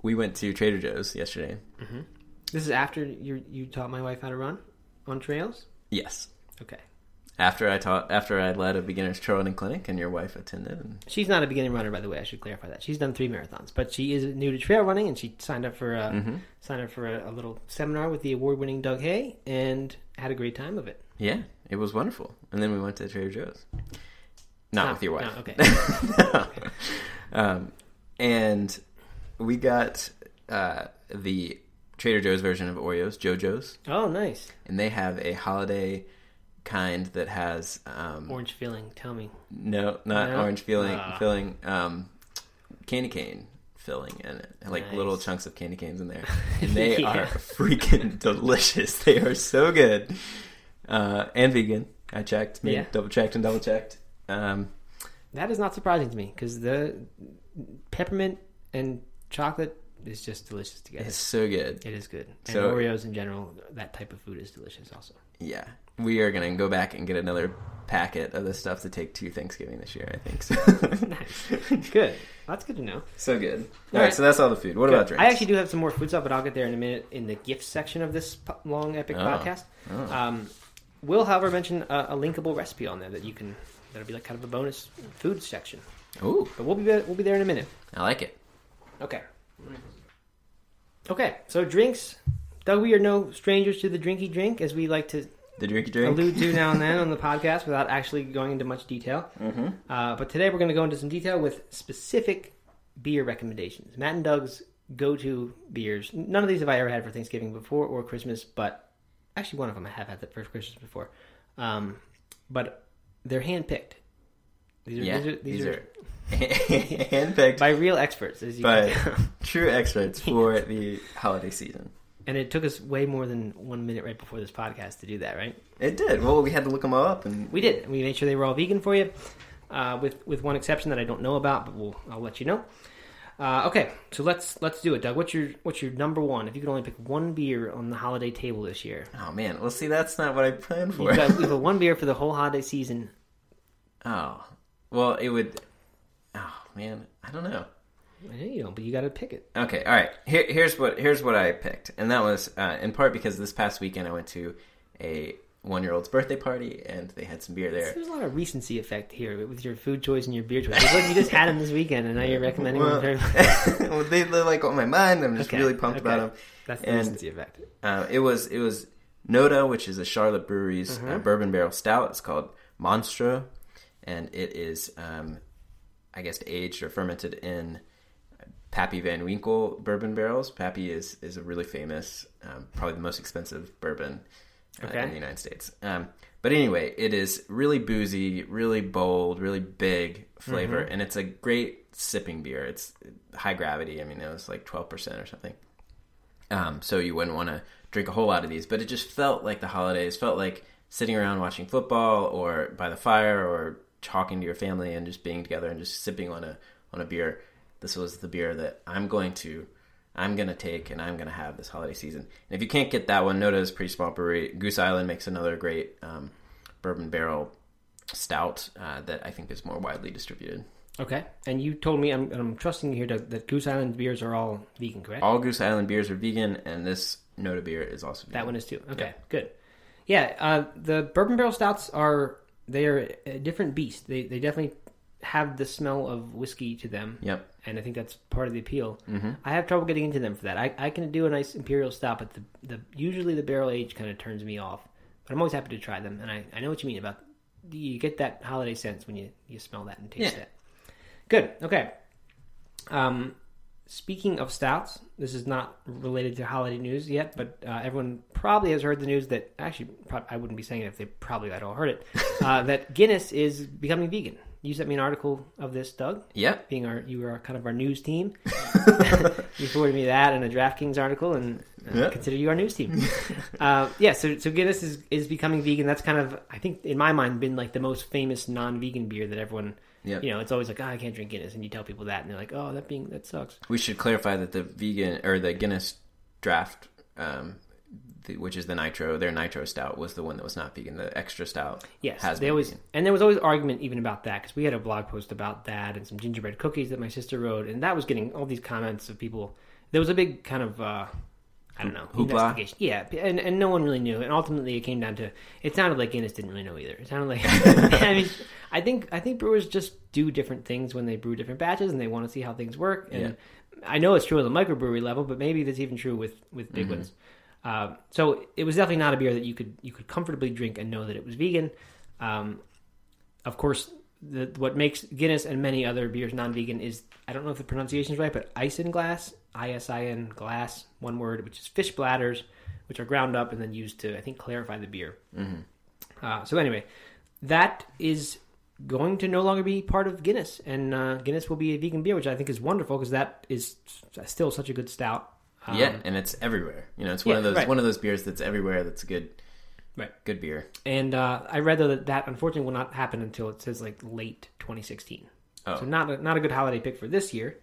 we went to Trader Joe's yesterday. This is after you you taught my wife how to run on trails. Yes. Okay, After I taught, after I led a beginner's trail running clinic, and your wife attended. And, she's not a beginning runner, by the way. I should clarify that. She's done three marathons, but she is new to trail running, and she signed up for a Mhm. signed up for a, a little seminar with the award winning Doug Hay, and had a great time of it. Yeah, it was wonderful. And then we went to Trader Joe's. Not with your wife. no, okay. [laughs] No. Um, and we got uh, the Trader Joe's version of Oreos, JoJo's, Oh, nice and they have a holiday kind that has um, orange filling. Tell me. no, not No? orange filling, Ah. filling, um, candy cane filling in it, like Nice. little chunks of candy canes in there, [laughs] and they Yeah. are freaking [laughs] delicious. They are so good, uh, and vegan. I checked, made, Yeah. double checked, and double checked. Um, That is not surprising to me because the peppermint and chocolate is just delicious together. it's so good. It is good. And So- Oreos in general, that type of food is delicious also. Yeah, we are gonna go back and get another packet of this stuff to take to Thanksgiving this year. I think so. Nice. good. That's good to know. so good. All All right, right. so that's all the food. What about drinks? I actually do have some more food stuff, but I'll get there in a minute in the gift section of this long epic Oh. podcast. Oh. Um, will, however, mention a, a linkable recipe on there that you can. That'll be like kind of a bonus food section. Ooh, But we'll be we'll be there in a minute. I like it. Okay. Okay. So drinks. Doug, we are no strangers to the drinky drink, as we like to The drinky drink. allude to now and then on the podcast without actually going into much detail. Mm-hmm. Uh, but today we're going to go into some detail with specific beer recommendations. Matt and Doug's go-to beers. None of these have I ever had for Thanksgiving before or Christmas, but actually one of them I have had that for Christmas before. Um, but they're hand-picked. These are, Yeah, these are, these are, [laughs] handpicked by real experts, as you by true experts for the holiday season. And it took us way more than one minute right before this podcast to do that, right? It did. Well, we had to look them all up, and We did. We made sure they were all vegan for you, uh, with with one exception that I don't know about, but we'll I'll let you know. Uh, okay, so let's let's do it, Doug. What's your what's your number one? If you could only pick one beer on the holiday table this year, oh man, well, see, that's not what I planned for. you've got, we [laughs] have one beer for the whole holiday season. oh, well, it would. Oh man, I don't know. I know you don't, but you got to pick it. Okay, all right. Here, here's what here's what I picked, and that was uh, in part because this past weekend I went to a one year old's birthday party, and they had some beer there. There's a lot of recency effect here with your food choice and your beer choice. You just had them this weekend, and now you're recommending Well, them. Very... [laughs] well, they, they're like on my mind. I'm just Okay, really pumped okay. about them. That's the And- recency effect. Uh, it was it was Noda, which is a Charlotte Brewery's uh, bourbon barrel stout. It's called Monstro, and it is, um, I guess, aged or fermented in Pappy Van Winkle bourbon barrels. Pappy is is a really famous, um, probably the most expensive bourbon uh, Okay. in the United States. Um, but anyway, it is really boozy, really bold, really big flavor, and it's a great sipping beer. It's high gravity. I mean, it was like twelve percent or something. Um, so you wouldn't want to drink a whole lot of these, but it just felt like the holidays. Felt like sitting around watching football or by the fire or talking to your family and just being together and just sipping on a on a beer. This was the beer that I'm going to I'm gonna take and I'm gonna have this holiday season. And if you can't get that one, Noda is a pretty small brewery. Goose Island makes another great um, bourbon barrel stout uh, that I think is more widely distributed. Okay, and you told me I'm, I'm trusting you here Doug, that Goose Island beers are all vegan, correct? All Goose Island beers are vegan, and this Noda beer is also vegan. That one is too. Okay, good. Yeah, uh, the bourbon barrel stouts are they are a different beast. They they definitely have the smell of whiskey to them. Yep. And I think that's part of the appeal. Mm-hmm. I have trouble getting into them for that. I, I can do a nice imperial stout, but the, the usually the barrel age kind of turns me off. But I'm always happy to try them, and I, I know what you mean about you get that holiday sense when you, you smell that and taste Yeah. that. Good. Okay. Um, speaking of stouts, this is not related to holiday news yet, but uh, everyone probably has heard the news that actually prob- I wouldn't be saying it if they probably had all heard it. [laughs] Uh, that Guinness is becoming vegan. You sent me an article of this, Doug Yeah. being our you were kind of our news team. [laughs] [laughs] you forwarded me that and a DraftKings article, and uh, Yeah. consider you our news team. [laughs] uh, yeah, so so Guinness is is becoming vegan. That's kind of I think in my mind been like the most famous non-vegan beer that everyone. Yep. You know, it's always like, oh, I can't drink Guinness, and you tell people that, and they're like, oh, that being that sucks. We should clarify that the vegan or the Guinness draft, um, the, which is the nitro, their nitro stout was the one that was not vegan. The extra stout, Yes, has always vegan. and there was always argument even about that because we had a blog post about that and some gingerbread cookies that my sister wrote, and that was getting all these comments of people. There was a big kind of uh, I don't know Hoopla? investigation, yeah, and and no one really knew, and ultimately it came down to it sounded like Guinness didn't really know either. It sounded like [laughs] I mean I think I think brewers just do different things when they brew different batches and they want to see how things work, and I know it's true at the microbrewery level, but maybe that's even true with with big ones. Uh, so it was definitely not a beer that you could you could comfortably drink and know that it was vegan. Um, of course, the, what makes Guinness and many other beers non-vegan is I don't know if the pronunciation is right, but isinglass, I-S-I-N glass, one word, which is fish bladders, which are ground up and then used to I think clarify the beer. Uh, so anyway, that is going to no longer be part of Guinness, and uh, Guinness will be a vegan beer, which I think is wonderful because that is still such a good stout. Um, yeah, and it's everywhere. You know, it's one yeah, of those right. one of those beers that's everywhere. That's good, Right. good beer. And uh, I read though that that unfortunately will not happen until it says like late 2016. Oh. So not a, not a good holiday pick for this year,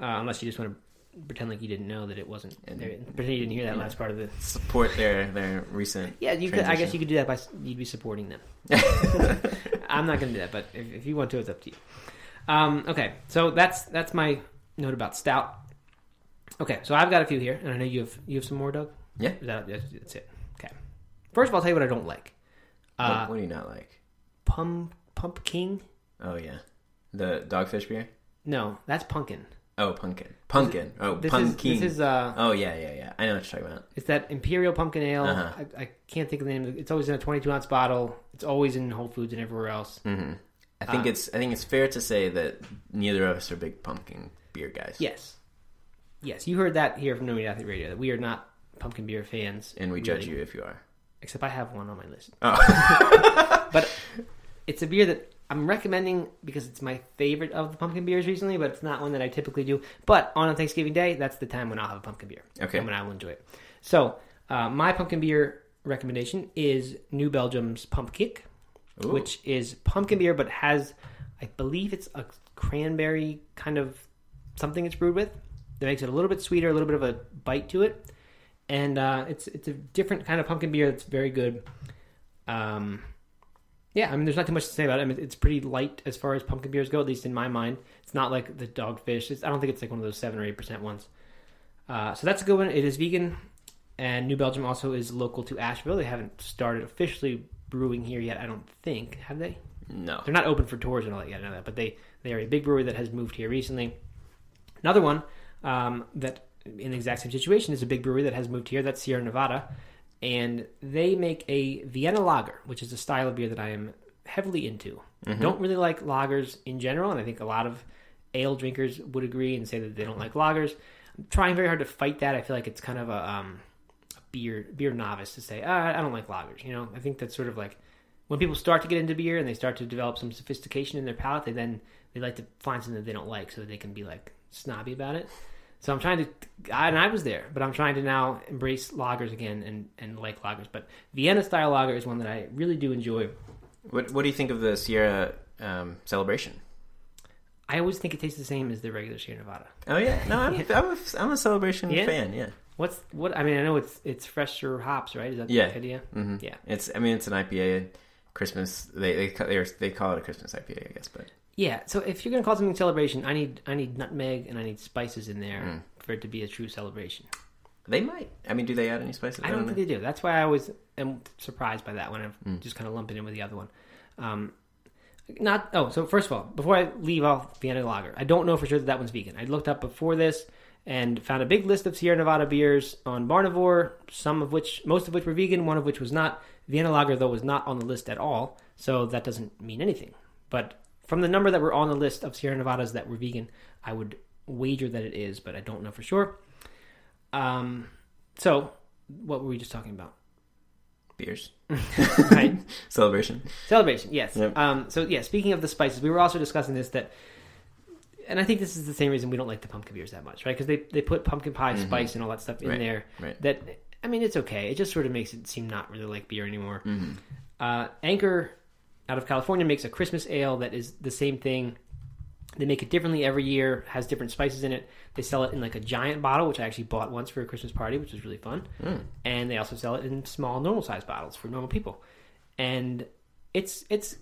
uh, unless you just want to pretend like you didn't know that it wasn't. And- there, pretend you didn't hear that last part of the. Support their their recent. Yeah, you could. I guess you could do that by you'd be supporting them. [laughs] [laughs] I'm not going to do that, but if, if you want to, it's up to you. Um, okay, so that's that's my note about stout. Okay, so I've got a few here, and I know you have you have some more, Doug. Yeah. That, that's, it. Okay. First of all, I'll tell you what I don't like. Uh, what, what do you not like? Pum Pump King. Oh yeah, the dogfish beer. No, that's pumpkin. Oh, pumpkin, pumpkin. Oh, This pumpkin. is this is uh, oh yeah, yeah, yeah. I know what you're talking about. it's that imperial pumpkin ale. Uh-huh. I, I can't think of the name. It's always in a 22 ounce bottle. It's always in Whole Foods and everywhere else. hmm I think Uh, it's I think it's fair to say that neither of us are big pumpkin beer guys. Yes, yes, you heard that here from No Meat Athlete Radio. That we are not pumpkin beer fans, and we judge you if you are. Except I have one on my list, Oh, [laughs] but it's a beer that I'm recommending because it's my favorite of the pumpkin beers recently, but it's not one that I typically do. But on a Thanksgiving Day, that's the time when I'll have a pumpkin beer. Okay. And when I will enjoy it. So uh, my pumpkin beer recommendation is New Belgium's Pumpkick, Ooh. which is pumpkin beer but has, I believe it's a cranberry kind of something it's brewed with that makes it a little bit sweeter, a little bit of a bite to it, and uh, it's it's a different kind of pumpkin beer that's very good. Um, yeah, I mean, there's not too much to say about it. I mean, it's pretty light as far as pumpkin beers go, at least in my mind. It's not like the Dogfish. It's, I don't think it's like one of those seven or eight percent ones. Uh, so that's a good one. It is vegan, and New Belgium also is local to Asheville. They haven't started officially brewing here yet. I don't think have they. No. They're not open for tours and all that yet. I know that, but they they are a big brewery that has moved here recently. Another one um, that in the exact same situation is a big brewery that has moved here. That's Sierra Nevada, and they make a Vienna lager, which is a style of beer that I am heavily into. Don't really like lagers in general, and I think a lot of ale drinkers would agree and say that they don't like lagers. I'm trying very hard to fight that. I feel like it's kind of a, um, a beer beer novice to say ah, I don't like lagers. You know, I think that's sort of like when people start to get into beer and they start to develop some sophistication in their palate, they then they like to find something that they don't like so that they can be like snobby about it. So I'm trying to, I, and I was there, but I'm trying to now embrace lagers again and, and like lagers. But Vienna style lager is one that I really do enjoy. What What do you think of the Sierra um, celebration? I always think it tastes the same as the regular Sierra Nevada. Oh yeah, no, I'm, [laughs] I'm, a, I'm a celebration Yeah? fan. Yeah, What's what? I mean, I know it's it's fresher hops, right? Is that Yeah. the idea? hmm Yeah. It's I mean it's an IPA. Christmas they they they, they call it a Christmas IPA, I guess, but Yeah. So if you're gonna call something a celebration, I need I need nutmeg and I need spices in there Mm. for it to be a true celebration. they might. I mean, do they add any spices? I don't think they do. That's why I always am surprised by that one. I'm Mm. just kind of lumping in with the other one. Um, not oh, so first of all, before I leave off Vienna Lager, I don't know for sure that that one's vegan. I looked up before this and found a big list of Sierra Nevada beers on Barnivore, some of which, most of which were vegan, one of which was not. Vienna Lager though was not on the list at all, so that doesn't mean anything. But from the number that were on the list of Sierra Nevadas that were vegan, I would wager that it is, but I don't know for sure. Um, so what were we just talking about? beers right? [laughs] [laughs] celebration. Celebration, yes. Yep. Um, so yeah, speaking of the spices, we were also discussing this that, and I think this is the same reason we don't like the pumpkin beers that much, right? Because they they put pumpkin pie spice and all that stuff in Right, there. right. That I mean, it's okay. It just sort of makes it seem not really like beer anymore. Mm-hmm. Uh, Anchor out of California makes a Christmas ale that is the same thing. They make it differently every year, has different spices in it. They sell it in like a giant bottle, which I actually bought once for a Christmas party, which was really fun. Mm. And they also sell it in small, normal size bottles for normal people. And it's it's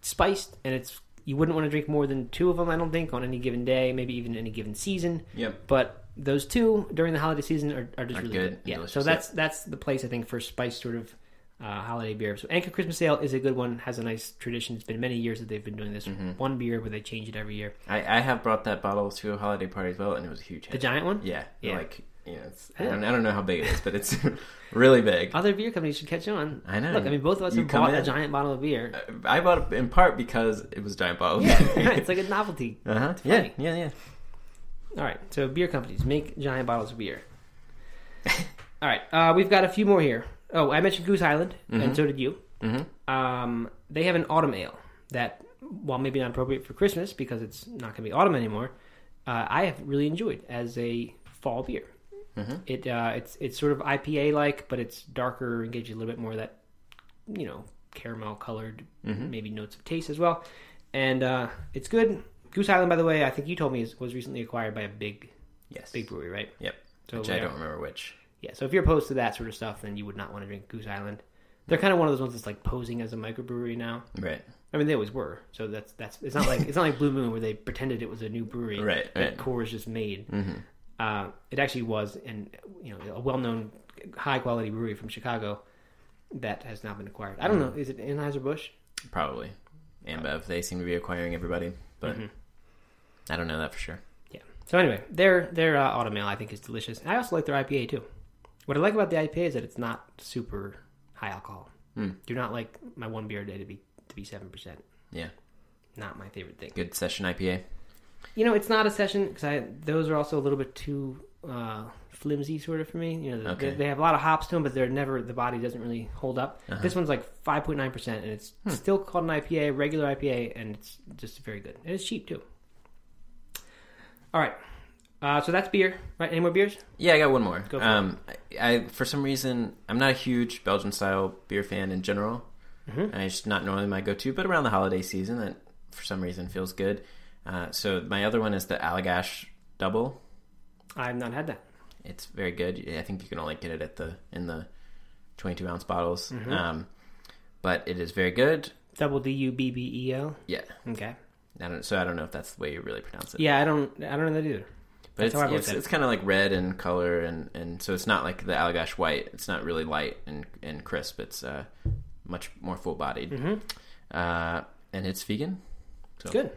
spiced, and it's you wouldn't want to drink more than two of them, I don't think, on any given day, maybe even any given season. Yep. But those two during the holiday season are, are just Are really good good. Yeah. So that's that's the place I think for spice sort of uh, holiday beer. So Anchor Christmas Ale is a good one. Has a nice tradition. It's been many years that they've been doing this Mm-hmm. one beer where they change it every year. I, I have brought that bottle to a holiday party as well, and it was a huge hit. The giant one. Yeah, Yeah. like yeah, it's, I, don't, I don't know how big it is, but it's [laughs] really big. Other beer companies should catch on. I know. Look, I mean, both of us You have bought a giant bottle of beer. I bought it in part because it was a giant bottle. Yeah. It's like a [laughs] novelty. uh huh. Yeah, yeah, yeah. All right, so beer companies make giant bottles of beer. [laughs] All right, uh, we've got a few more here. Oh, I mentioned Goose Island, and so did you. Mm-hmm. Um, they have an autumn ale that, while maybe not appropriate for Christmas because it's not going to be autumn anymore, uh, I have really enjoyed as a fall beer. Mm-hmm. It uh, it's it's sort of IPA like, but it's darker and gives you a little bit more of that, you know, caramel colored, Mm-hmm. maybe notes of taste as well. And uh, it's good. Goose Island, by the way, I think you told me is, was recently acquired by a big Yes. big brewery, right? Yep. So Which I don't remember which. Yeah, so if you're opposed to that sort of stuff, then you would not want to drink Goose Island. They're kind of one of those ones that's like posing as a microbrewery now. Right. I mean, they always were. So that's that's it's not like it's not like Blue Moon where they pretended it was a new brewery Right, that right. Coors just made. Mm-hmm. Uh, it actually was, and you know, a well-known, high-quality brewery from Chicago that has now been acquired. I don't Mm. know. Is it Anheuser Busch? Probably. Ambev. They seem to be acquiring everybody, but Mm-hmm. I don't know that for sure. Yeah. So anyway, their their uh, autumn ale I think is delicious. I also like their IPA too. What I like about the IPA is that it's not super high alcohol. Hmm. Do not like my one beer a day to be to be seven percent. Yeah. Not my favorite thing. Good session IPA. You know, it's not a session because I those are also a little bit too uh, flimsy sort of for me. You know, Okay. they, they have a lot of hops to them, but they're never the body doesn't really hold up. Uh-huh. This one's like five point nine percent, and it's Hmm. still called an IPA, regular IPA, and it's just very good. And it's cheap too. All right, uh, so that's beer. Right? Any more beers? Yeah, I got one more. Go for um, I, I for some reason I'm not a huge Belgian style beer fan in general. Mm-hmm. It's not normally my go-to, but around the holiday season, that for some reason feels good. Uh, so my other one is the Allagash Double. I've not had that. It's very good. I think you can only get it at the in the 22 ounce bottles. Um, but it is very good. Double D U B B E L. Yeah. Okay. I don't, so I don't know if that's the way you really pronounce it. Yeah, I don't. I don't know that either. But that's it's it's, it. it's kind of like red in color, and, and so it's not like the Allagash white. It's not really light and, and crisp. It's uh, much more full bodied. Mm-hmm. Uh, and it's vegan. So Good.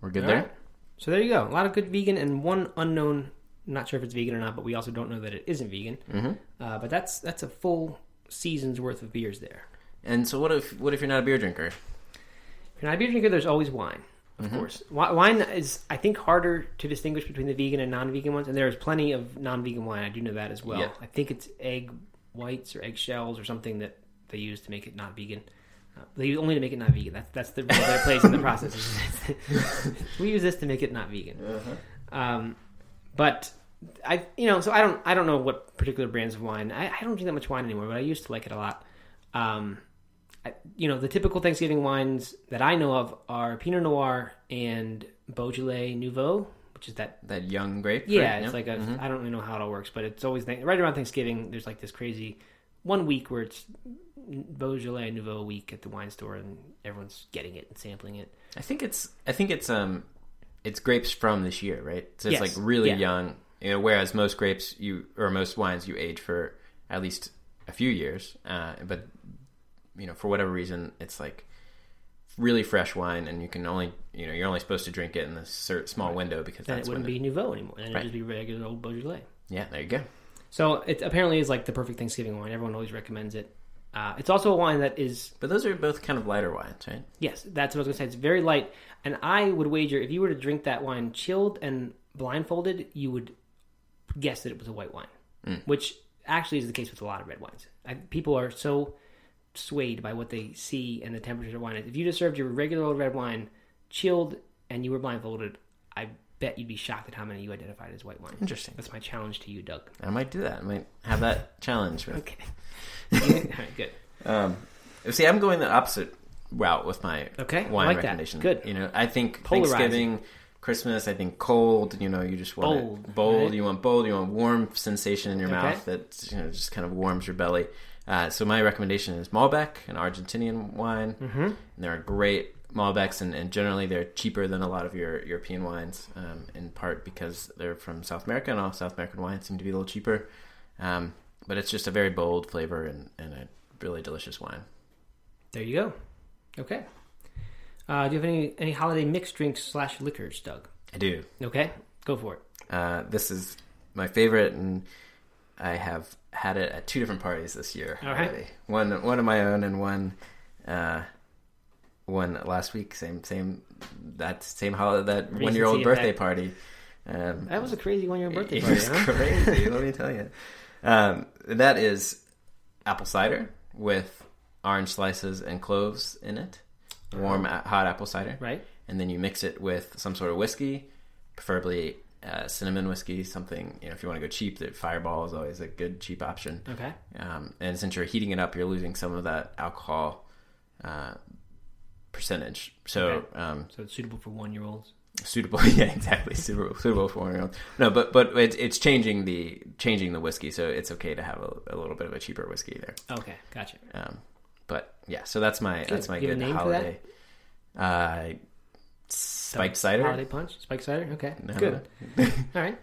We're good All there. right. So there you go. A lot of good vegan and one unknown. Not sure if it's vegan or not, but we also don't know that it isn't vegan. Mm-hmm. Uh, but that's that's a full season's worth of beers there. And so what if what if you're not a beer drinker? If you're not a beer drinker, there's always wine, of Mm-hmm. course. Wine is, I think, harder to distinguish between the vegan and non-vegan ones, and there's plenty of non-vegan wine. I do know that as well. Yeah. I think it's egg whites or eggshells or something that they use to make it not vegan. Uh, they use only to make it not vegan. That's that's the role they place in the process. [laughs] we use this to make it not vegan. Um, but I, you know, so I don't, I don't know what particular brands of wine. I, I don't drink that much wine anymore, but I used to like it a lot. Um, you know, the typical Thanksgiving wines that I know of are Pinot Noir and Beaujolais Nouveau, which is that. That young grape. Yeah, it's Yep. like a. Mhm. I don't really know how it all works, but it's always th- right around Thanksgiving. There's like this crazy one week where it's Beaujolais Nouveau week at the wine store, and everyone's getting it and sampling it. I think it's I think it's um it's grapes from this year, right? So it's Yes. like really Yeah. young. You know, whereas most grapes you or most wines you age for at least a few years. Uh, but you know, for whatever reason, it's like really fresh wine, and you can only you know you're only supposed to drink it in this small window because Then that's it wouldn't be Nouveau anymore. Right. it'd just be regular old Beaujolais. yeah. There you go. So it apparently is like the perfect Thanksgiving wine. Everyone always recommends it. Uh, it's also a wine that is But those are both kind of lighter wines, right? yes, that's what I was gonna say. It's very light, and I would wager if you were to drink that wine chilled and blindfolded, you would guess that it was a white wine, which actually is the case with a lot of red wines. I, people are so swayed by what they see and the temperature of wine. If you just served your regular old red wine chilled and you were blindfolded, I bet you'd be shocked at how many you identified as white wine. Interesting. That's my challenge to you, Doug. I might do that. I might have that challenge. With, Okay. [laughs] [laughs] All right, good. Um, see, I'm going the opposite route with my Okay, wine like that. recommendation. Good. You know, I think Polarizing. Thanksgiving, Christmas, I think cold. You know, you just want Bold, it bold. right? You want bold. You want warm sensation in your Okay. mouth that you know just kind of warms your belly. Uh, so my recommendation is Malbec, an Argentinian wine. Mm-hmm. And they're great Malbecs, and, and generally they're cheaper than a lot of your European wines. Um, in part because they're from South America, and all South American wines seem to be a little cheaper. Um, but it's just a very bold flavor and, and a really delicious wine. There you go. Okay. Uh, do you have any any holiday mixed drinks slash liquors, Doug? I do. Okay, go for it. Uh, this is my favorite, and I have had it at two different parties this year. Already. One one of my own, and one uh, one last week. Same same that same holiday that one year old birthday effect. party. Um, That was a crazy one year [laughs] birthday it party, was huh? crazy. let me tell you. Um, that is apple cider with orange slices and cloves in it. Warm, hot apple cider Right. and then you mix it with some sort of whiskey, preferably uh, cinnamon whiskey. Something you know, if you want to go cheap, that Fireball is always a good cheap option. Okay. Um, and since you're heating it up, you're losing some of that alcohol uh, percentage. So Okay. um, So it's suitable for one year olds. suitable, [laughs] yeah, exactly, suitable, suitable for one year old. No, but but it's it's changing the changing the whiskey, so it's okay to have a, a little bit of a cheaper whiskey there. Okay, gotcha. Um, but yeah, so that's my that's my you good a name for that? holiday. Uh, spiked cider. Holiday punch, spike cider. Okay, No. good. [laughs] All right.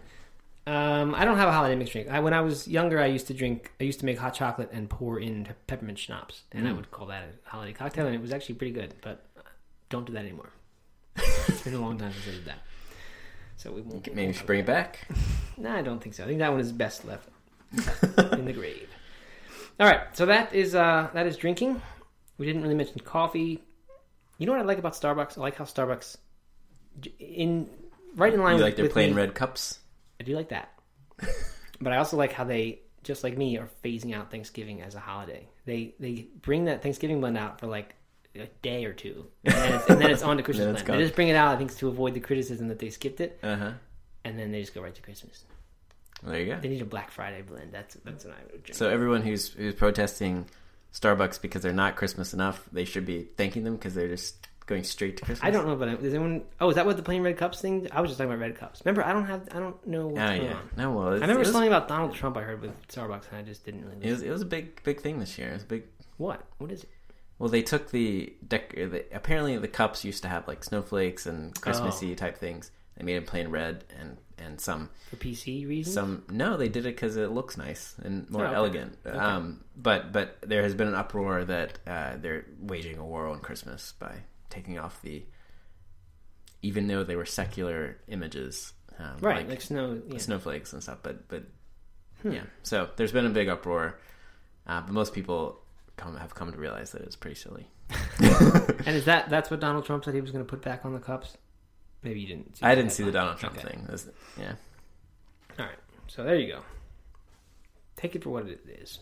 Um, I don't have a holiday mixed drink. I, when I was younger, I used to drink. I used to make hot chocolate and pour in peppermint schnapps, and I Mm. would call that a holiday cocktail, and it was actually pretty good. But don't do that anymore. [laughs] it's been a long time since I did that, so we won't. Maybe we should bring it back. [laughs] No, I don't think so. I think that one is best left in the grave. All right, so that is uh, that is drinking. We didn't really mention coffee. You know what I like about Starbucks? I like how Starbucks, in right in line You with, like their with plain me- red cups? I do like that. [laughs] but I also like how they, just like me, are phasing out Thanksgiving as a holiday. They they bring that Thanksgiving blend out for like a day or two, and then it's, and then it's on to [laughs] Christmas blend. They just bring it out, I think, to avoid the criticism that they skipped it, Uh huh. and then they just go right to Christmas. There you go. They need a Black Friday blend. That's that's what I would drink. So everyone who's who's protesting Starbucks because they're not Christmas enough, they should be thanking them because they're just going straight to Christmas. I don't know about it. Does anyone? Oh, is that what the plain red cups thing? I was just talking about red cups. Remember, I don't have. I don't know what's Oh going yeah. on. No, well, it's, I remember was, something about Donald Trump. I heard with Starbucks, and I just didn't really. it was it was a big big thing this year. It was a big. What? What is it? Well, they took the, dec- the apparently the cups used to have like snowflakes and Christmassy Oh. type things. They made them plain red and and some For PC reasons? some no they did it because it looks nice and more Oh, okay. elegant um but but there has been an uproar that uh, they're waging a war on christmas by taking off the even though they were secular images um, right, like, like, snow. Yeah. snowflakes and stuff but but Hmm. yeah so there's been a big uproar uh, but most people come have come to realize that it's pretty silly [laughs] And is that that's what Donald Trump said he was going to put back on the cups? Maybe you didn't. See i didn't see the donald trump Okay. thing That's- yeah All right, so there you go. Take it for what it is.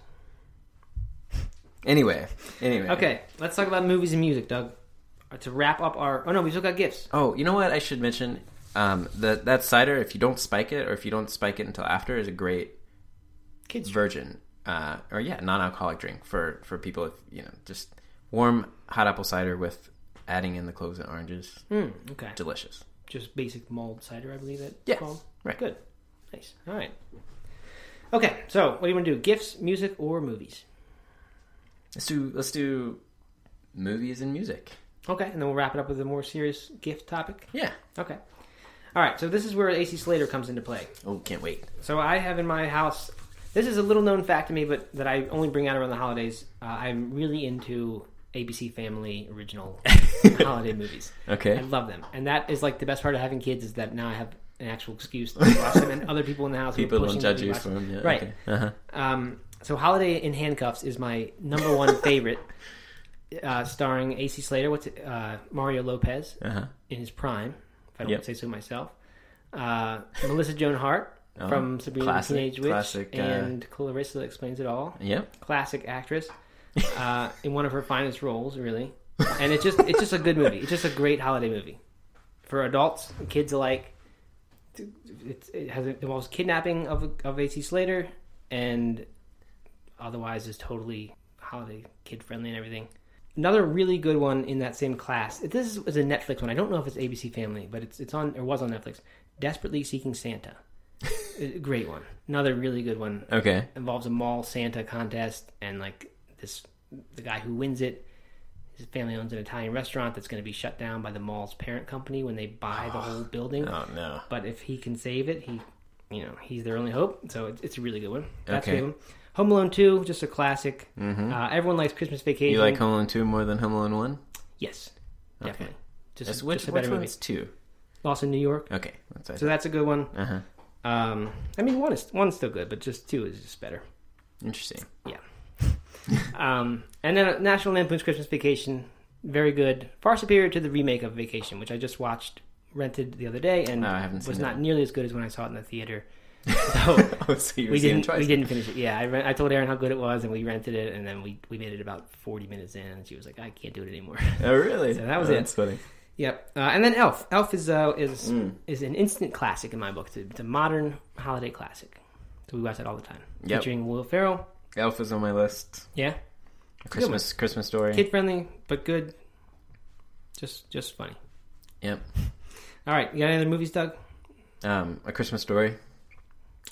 anyway anyway Okay, let's talk about movies and music, Doug. Uh, To wrap up our. Oh no, we still got gifts. Oh, you know what? I should mention um, that that cider. If you don't spike it, or if you don't spike it until after, is a great Kids. virgin, uh, or yeah, non-alcoholic drink for for people. If you know, just warm hot apple cider with adding in the cloves and oranges. Mm, okay, Delicious. Just basic mulled cider, I believe it. Called. right. Good. Nice. All right. Okay, so what do you want to do? Gifts, music, or movies? Let's do let's do movies and music. Okay, and then we'll wrap it up with a more serious gift topic. Yeah. Okay. All right, so this is where AC Slater comes into play. Oh, can't wait. So I have in my house. This is a little known fact to me, but that I only bring out around the holidays. Uh, I'm really into ABC Family original [laughs] holiday movies. Okay. I love them, and that is like the best part of having kids is that now I have an actual excuse to [laughs] watch them, and other people in the house People don't judge you for them. Yeah, Right. Okay. Uh-huh. Um, so Holiday in Handcuffs is my number one favorite, [laughs] uh, starring AC Slater. What's it? Uh, Mario Lopez Uh-huh. in his prime, if I don't Yep. say so myself. Uh, Melissa Joan Hart Oh, from Sabrina the Teenage Witch classic, uh, and Clarissa Explains It All. Yep. Classic actress uh, in one of her finest roles, really. And it's just it's just a good movie. It's just a great holiday movie for adults and kids alike. It's, it has it involves kidnapping of of AC Slater and otherwise is totally holiday kid friendly and everything. Another really good one in that same class. This is, is a Netflix one. I don't know if it's ABC Family, but it's it's on or was on Netflix. Desperately Seeking Santa. [laughs] Great one. Another really good one. Okay. Involves a mall Santa contest and like this the guy who wins it. His family owns an Italian restaurant that's going to be shut down by the mall's parent company when they buy the whole building. Oh no. But if he can save it, he, you know, he's their only hope. So it's, it's a really good one. That's Okay. good one. Home Alone Two, just a classic. Uh, everyone likes Christmas Vacation. You like Home Alone two more than Home Alone one? Yes, Okay. definitely. Just, That's just which a which better movie. one's two? Lost in New York. Okay. That's So that's a good one. uh huh. Um, I mean, one is one's still good, but just two is just better. Interesting. Yeah. Um, and then National Lampoon's Christmas Vacation, very good, far superior to the remake of Vacation, which I just watched, rented the other day, and No, was not that. nearly as good as when I saw it in the theater. [laughs] So oh, so we didn't we didn't finish it. Yeah, I, rent, I told Erin how good it was, and we rented it, and then we we made it about forty minutes in, and she was like, "I can't do it anymore." Oh, really? [laughs] So that was Oh, it. That's funny. Yep. Uh, and then Elf. Elf is uh, is Mm. is an instant classic in my book. It's a, it's a modern holiday classic. So we watch it all the time. Yep. Featuring Will Ferrell. Elf is on my list. Yeah. Christmas Christmas story. Kid friendly, but good. Just just funny. Yep. All right. You got any other movies, Doug? Um, a Christmas story.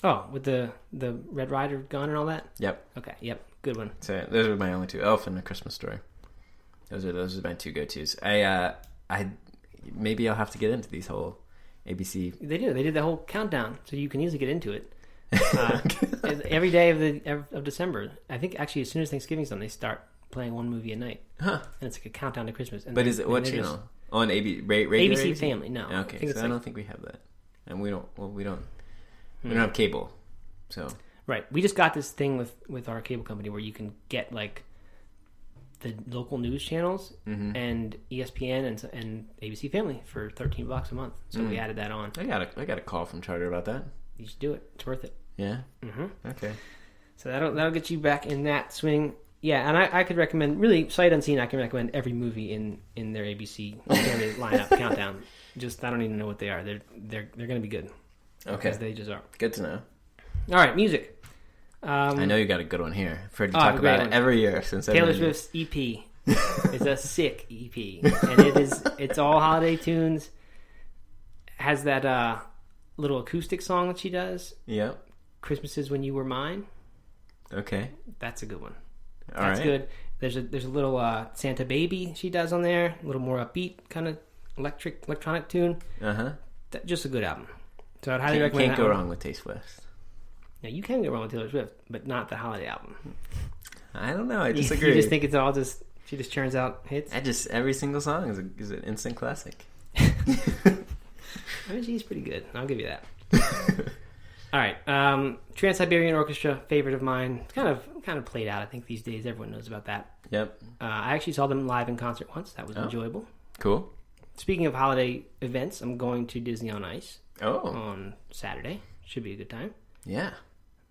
Oh, with the the Red Ryder gun and all that. Yep. Okay. Yep. Good one. So those are my only two. Elf and a Christmas story. Those are those are my two go tos. I uh I maybe I'll have to get into these whole ABC. They do. They did the whole countdown, so you can easily get into it. Uh, every day of the of December. I think actually, as soon as Thanksgiving's done, they start playing one movie a night, Huh. and it's like a countdown to Christmas. And But they- is it what just- channel? On AB ra- regular ABC Family. No. Okay, think so I don't think we have that, and we don't. Well, we don't. We Hmm. don't have cable, so Right. We just got this thing with with our cable company where you can get like the local news channels Mm-hmm. and ESPN and and ABC Family for thirteen bucks a month. So Mm. we added that on. I got a I got a call from Charter about that. You should do it. It's worth it. Yeah. hmm Okay. So that'll that'll get you back in that swing. Yeah, and I, I could recommend really sight unseen. I can recommend every movie in in their ABC standard [laughs] lineup countdown. Just I don't even know what they are. They're they're they're going to be good Okay. because they just are. Good to know. All right, music. Um, I know you got a good one here. I've heard you Oh, talk have a great about one. it every year since Taylor. Swift's EP is [laughs] a sick EP, and it is it's all holiday tunes. Has that uh, little acoustic song that she does, Yep. "Christmas is When You Were Mine." Okay. That's a good one. All That's right. good. There's a there's a little uh, Santa Baby she does on there, a little more upbeat kind of electric electronic tune. Uh huh. That, just a good album. So I'd highly Can't, recommend can't go wrong with Tay Swift. Now you can go wrong with Taylor Swift, but not the holiday album. I don't know. I [laughs] You- disagree. You just think it's all just she just churns out hits. I just every single song is, a, is an instant classic. [laughs] [laughs] I mean, she's pretty good. I'll give you that. All right, um, Trans Siberian Orchestra, favorite of mine. It's kind of kind of played out. I think these days everyone knows about that. Yep. Uh, I actually saw them live in concert once. That was Oh. enjoyable. Cool. Speaking of holiday events, I'm going to Disney on Ice Oh, on Saturday. Should be a good time. yeah.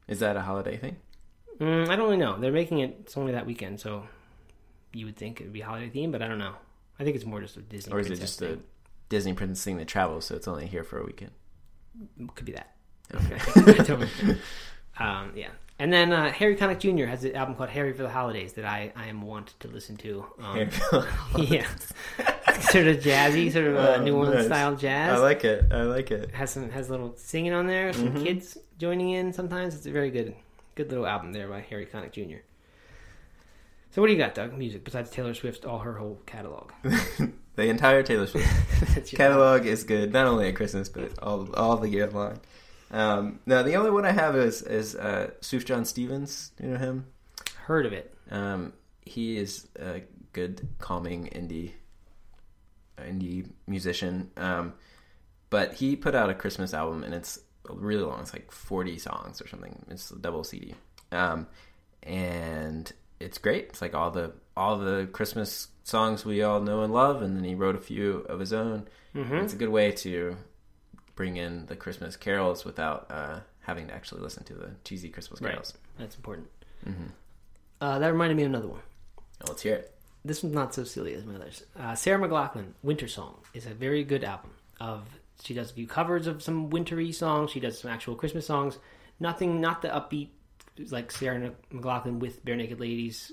Is that a holiday thing? Mm, I don't really know. They're making it. It's only that weekend, so you would think it would be holiday themed, but I don't know. I think it's more just a Disney. Or is it just a. Disney princess thing that travels, so it's only here for a weekend? Could be that. Don't [laughs] um, yeah. And then uh, Harry Connick Jr. has an album called Harry for the Holidays that I, I am want to listen to. Um, [laughs] yeah. sort of jazzy, sort of uh, Oh, New Orleans nice. style jazz. I like it. I like it. has some has a little singing on there, some Mm-hmm. kids joining in sometimes. It's a very good good little album there by Harry Connick Jr. So what do you got, Doug? Music besides Taylor Swift, all her whole catalog. [laughs] The entire Taylor Swift catalog is good, not only at Christmas but all all the year long. Um, now the only one I have is is uh, Sufjan Stevens. Do you know him? Heard of it? Um, he is a good, calming indie indie musician. Um, but he put out a Christmas album, and it's really long. It's like forty songs or something. It's a double CD, um, and it's great. It's like all the all the Christmas songs we all know and love, and then he wrote a few of his own. Mm-hmm. It's a good way to bring in the Christmas carols without uh, having to actually listen to the cheesy Christmas carols. Right. That's important. Mm-hmm. Uh, that reminded me of another one. Let's hear it. This one's not so silly as my others. Uh, Sarah McLachlan, Winter Song, is a very good album. Of she does a few covers of some wintry songs. She does some actual Christmas songs. Nothing, not the upbeat like Sarah McLachlan with Barenaked Ladies.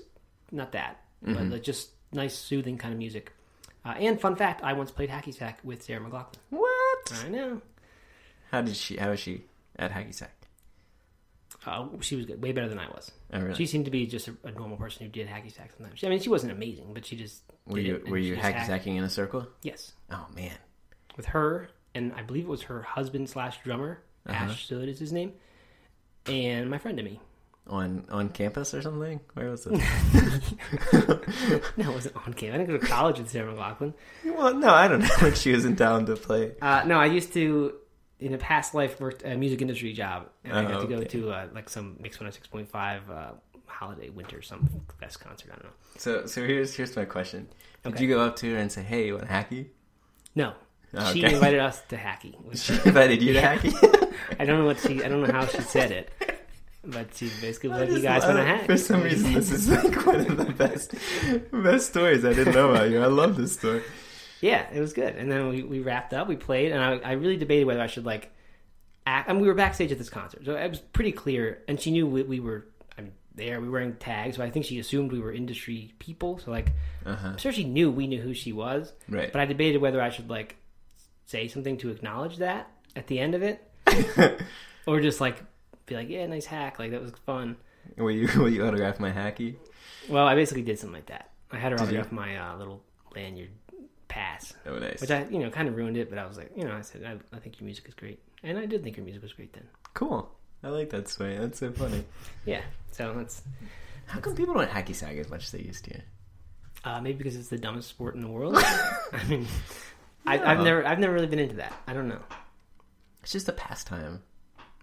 Not that, but like just nice, soothing kind of music. Uh, and fun fact: I once played hacky sack with Sarah McLachlan. What? I know. How did she? How was she at hacky sack? Uh, she was good, way better than I was. Oh, really? She seemed to be just a, a normal person who did hacky sack sometimes. I mean, she wasn't amazing, but she just were did you were you hacky sacking in a circle? Yes, Oh man. with her, and I believe it was her husband slash drummer, Uh-huh. Ash Sood is his name, and my friend and me. On on campus or something? Where was it? [laughs] [laughs] No, it wasn't on campus. I didn't go to college with Sarah McLachlan. well, no, I don't know [laughs] when she was in town to play. Uh, no, I used to, in a past life, worked a music industry job, and I Oh, got to go okay. to uh, like some Mix One Hundred Six Point Five uh, holiday winter some best concert. I don't know. So so here's here's my question. Did Okay. you go up to her and say, "Hey, you want hacky"? No, she Okay. invited us to hacky. [laughs] She invited you to hacky. [laughs] I don't know what she. I don't know how she said it, but she basically was like, "You guys want to hack?" For some reason, this is like one of the best best stories I didn't know about you. I love this story. Yeah, it was good. And then we, we wrapped up, we played, and I, I really debated whether I should like act. I mean, we were backstage at this concert, so it was pretty clear. And she knew we, we were. I mean, there we were wearing tags, so I think she assumed we were industry people. So like, Uh-huh. I'm sure she knew we knew who she was. Right. But I debated whether I should like say something to acknowledge that at the end of it, [laughs] or just like be like, "Yeah, nice hack, like that was fun." will you will you autograph my hacky? Well, I basically did something like that. I had her Did you? autograph my uh, little lanyard pass. Oh, nice. which I you know kind of ruined it. But I was like, you know, I said I, I think your music is great, and I did think your music was great then. Cool. I like that story. That's so funny. [laughs] Yeah, so that's How come people don't hacky sack as much as they used to? uh, maybe because it's the dumbest sport in the world. [laughs] I mean, I, I've never I've never really been into that. I don't know. It's just a pastime.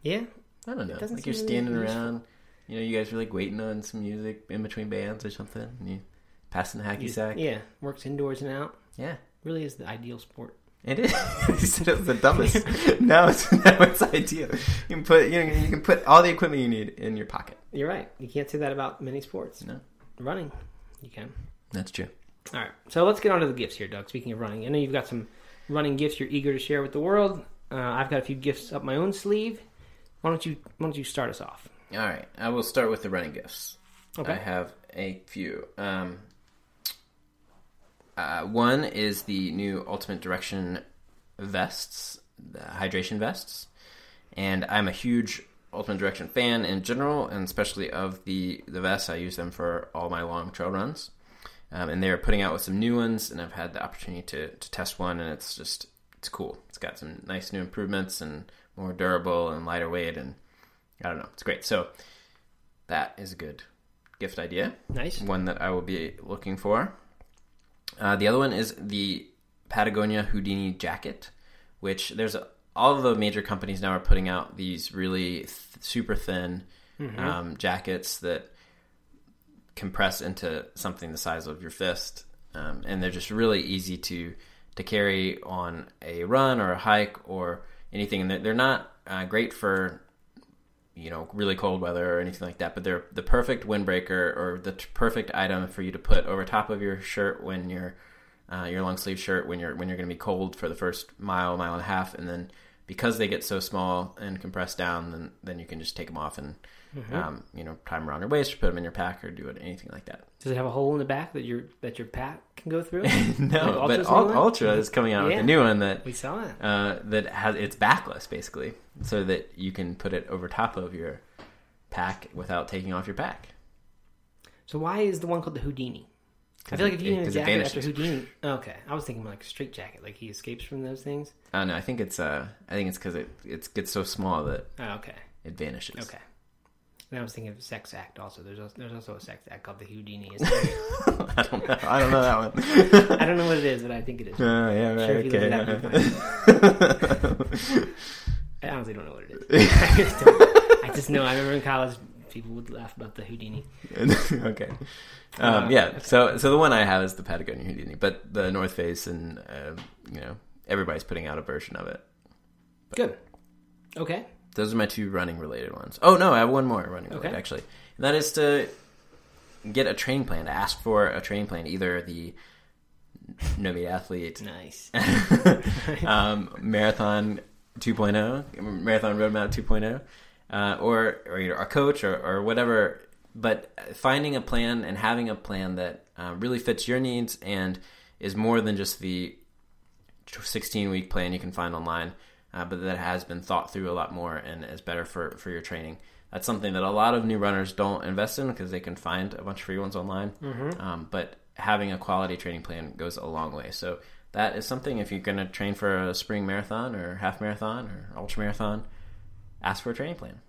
Yeah, I don't know. Like you're really standing useful. around. You know, you guys are like waiting on some music in between bands or something, and you passing the hacky You- sack. Yeah, works indoors and out. Yeah. Really is the ideal sport. It is. [laughs] you said it was the dumbest. [laughs] now it's now it's ideal. You can put you know you can put all the equipment you need in your pocket. You're right. You can't say that about many sports. No, Running, you can. that's true. All right. So let's get on to the gifts here, Doug. Speaking of running, I know you've got some running gifts you're eager to share with the world. Uh, I've got a few gifts up my own sleeve. Why don't you Why don't you start us off? All right, I will start with the running gifts. Okay. I have a few. Um, uh, one is the new Ultimate Direction vests, the hydration vests, and I'm a huge Ultimate Direction fan in general, and especially of the the vests. I use them for all my long trail runs, um, and they're putting out with some new ones, and I've had the opportunity to to test one, and it's just it's cool. It's got some nice new improvements and more durable and lighter weight, and I don't know, it's great. So that is a good gift idea Nice. one that I will be looking for. Uh, the other one is the Patagonia Houdini jacket, which there's a, all of the major companies now are putting out these really th- super thin um, jackets that compress into something the size of your fist, um, and they're just really easy to to carry on a run or a hike or anything. And they're, they're not uh, great for you know really cold weather or anything like that but they're the perfect windbreaker or the t- perfect item for you to put over top of your shirt when you're uh, your long sleeve shirt when you're when you're going to be cold for the first mile mile and a half and then because they get so small and compressed down then then you can just take them off and um, you know tie them around your waist or put them in your pack or do it anything like that Does it have a hole in the back that your that your pack can go through? [laughs] no Like but Ultra's Ul- ultra is coming out with a new one that we saw it. uh, that has it's backless basically, so that you can put it over top of your pack without taking off your pack. So why is the one called the Houdini? I feel like if you need a jacket after. Houdini, okay. I was thinking like a straight jacket, like he escapes from those things. Oh no, I think it's uh, I think it's because it it gets so small that Oh, okay, it vanishes. okay. And I was thinking of sex act also. There's also, there's also a sex act called the Houdini. [laughs] isn't? I don't know. I don't know that one. I don't know what it is, but I think it is. Oh yeah, right. if you look it up, Okay. [laughs] I honestly don't know what it is. [laughs] I, just I just know. I remember in college, people would laugh about the Houdini. okay. Um, Uh, yeah. So so the one I have is the Patagonia Houdini, but the North Face and uh, you know everybody's putting out a version of it. Good. Okay. Those are my two running related ones. Oh no, I have one more running related Okay. actually, and that is to get a training plan. To ask for a training plan, either the No Meat Athlete Nice. [laughs] [laughs] um, Marathon 2.0, Marathon Roadmap 2.0, uh, or or you know, a coach or, or whatever. But finding a plan and having a plan that uh, really fits your needs and is more than just the 16 week plan you can find online, uh, but that has been thought through a lot more and is better for, for your training. That's something that a lot of new runners don't invest in because they can find a bunch of free ones online. Um, but having a quality training plan goes a long way. So that is something if you're going to train for a spring marathon or half marathon or ultra marathon, ask for a training plan.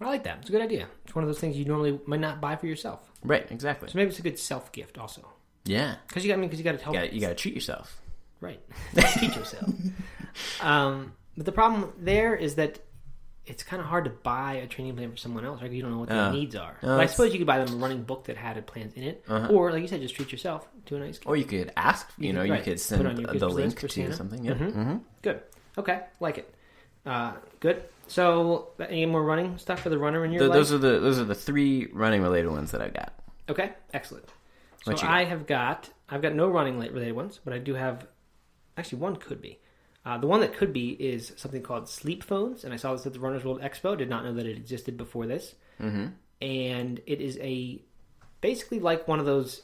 I like that. It's a good idea. It's one of those things you normally might not buy for yourself. Right, exactly. So maybe it's a good self gift also. Yeah, Because you got I mean, because you got to help. you got to treat yourself. Right. [laughs] Teach yourself. [laughs] um, but the problem there is that it's kind of hard to buy a training plan for someone else, right? You don't know what their Uh, needs are. But I suppose you could buy them a running book that had a plans in it, Uh-huh. or like you said, just treat yourself to a nice gift. Or you could ask. You, You know, could- you right. could send the link to Santa. something. Yeah. Mhm. hmm Good. Okay, like it. Uh, good. So, any more running stuff for the runner in your Th- life? those are the those are the three running related ones that I got. Okay, excellent. So What you I have got I've got no running related ones, but I do have actually one could be. Uh, the one that could be is something called sleep phones, and I saw this at the Runners World Expo. Did not know that it existed before this, Mm-hmm. and it is a basically like one of those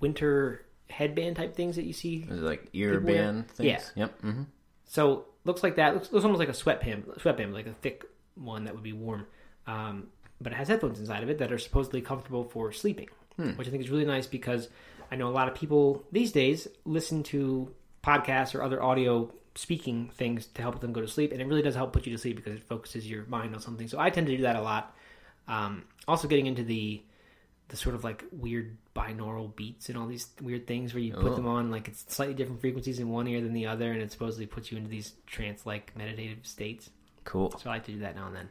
winter headband type things that you see. Is it like ear band things? Yeah. Yep. hmm So looks like that. Looks, looks almost like a sweatband, sweatband, like a thick one that would be warm. Um, but it has headphones inside of it that are supposedly comfortable for sleeping, which I think is really nice because I know a lot of people these days listen to podcasts or other audio speaking things to help them go to sleep, and it really does help put you to sleep because it focuses your mind on something. So I tend to do that a lot. Um, also, getting into the the sort of like weird binaural beats and all these weird things where you put Oh. them on like it's slightly different frequencies in one ear than the other, and it supposedly puts you into these trance like meditative states. Cool. So I like to do that now and then.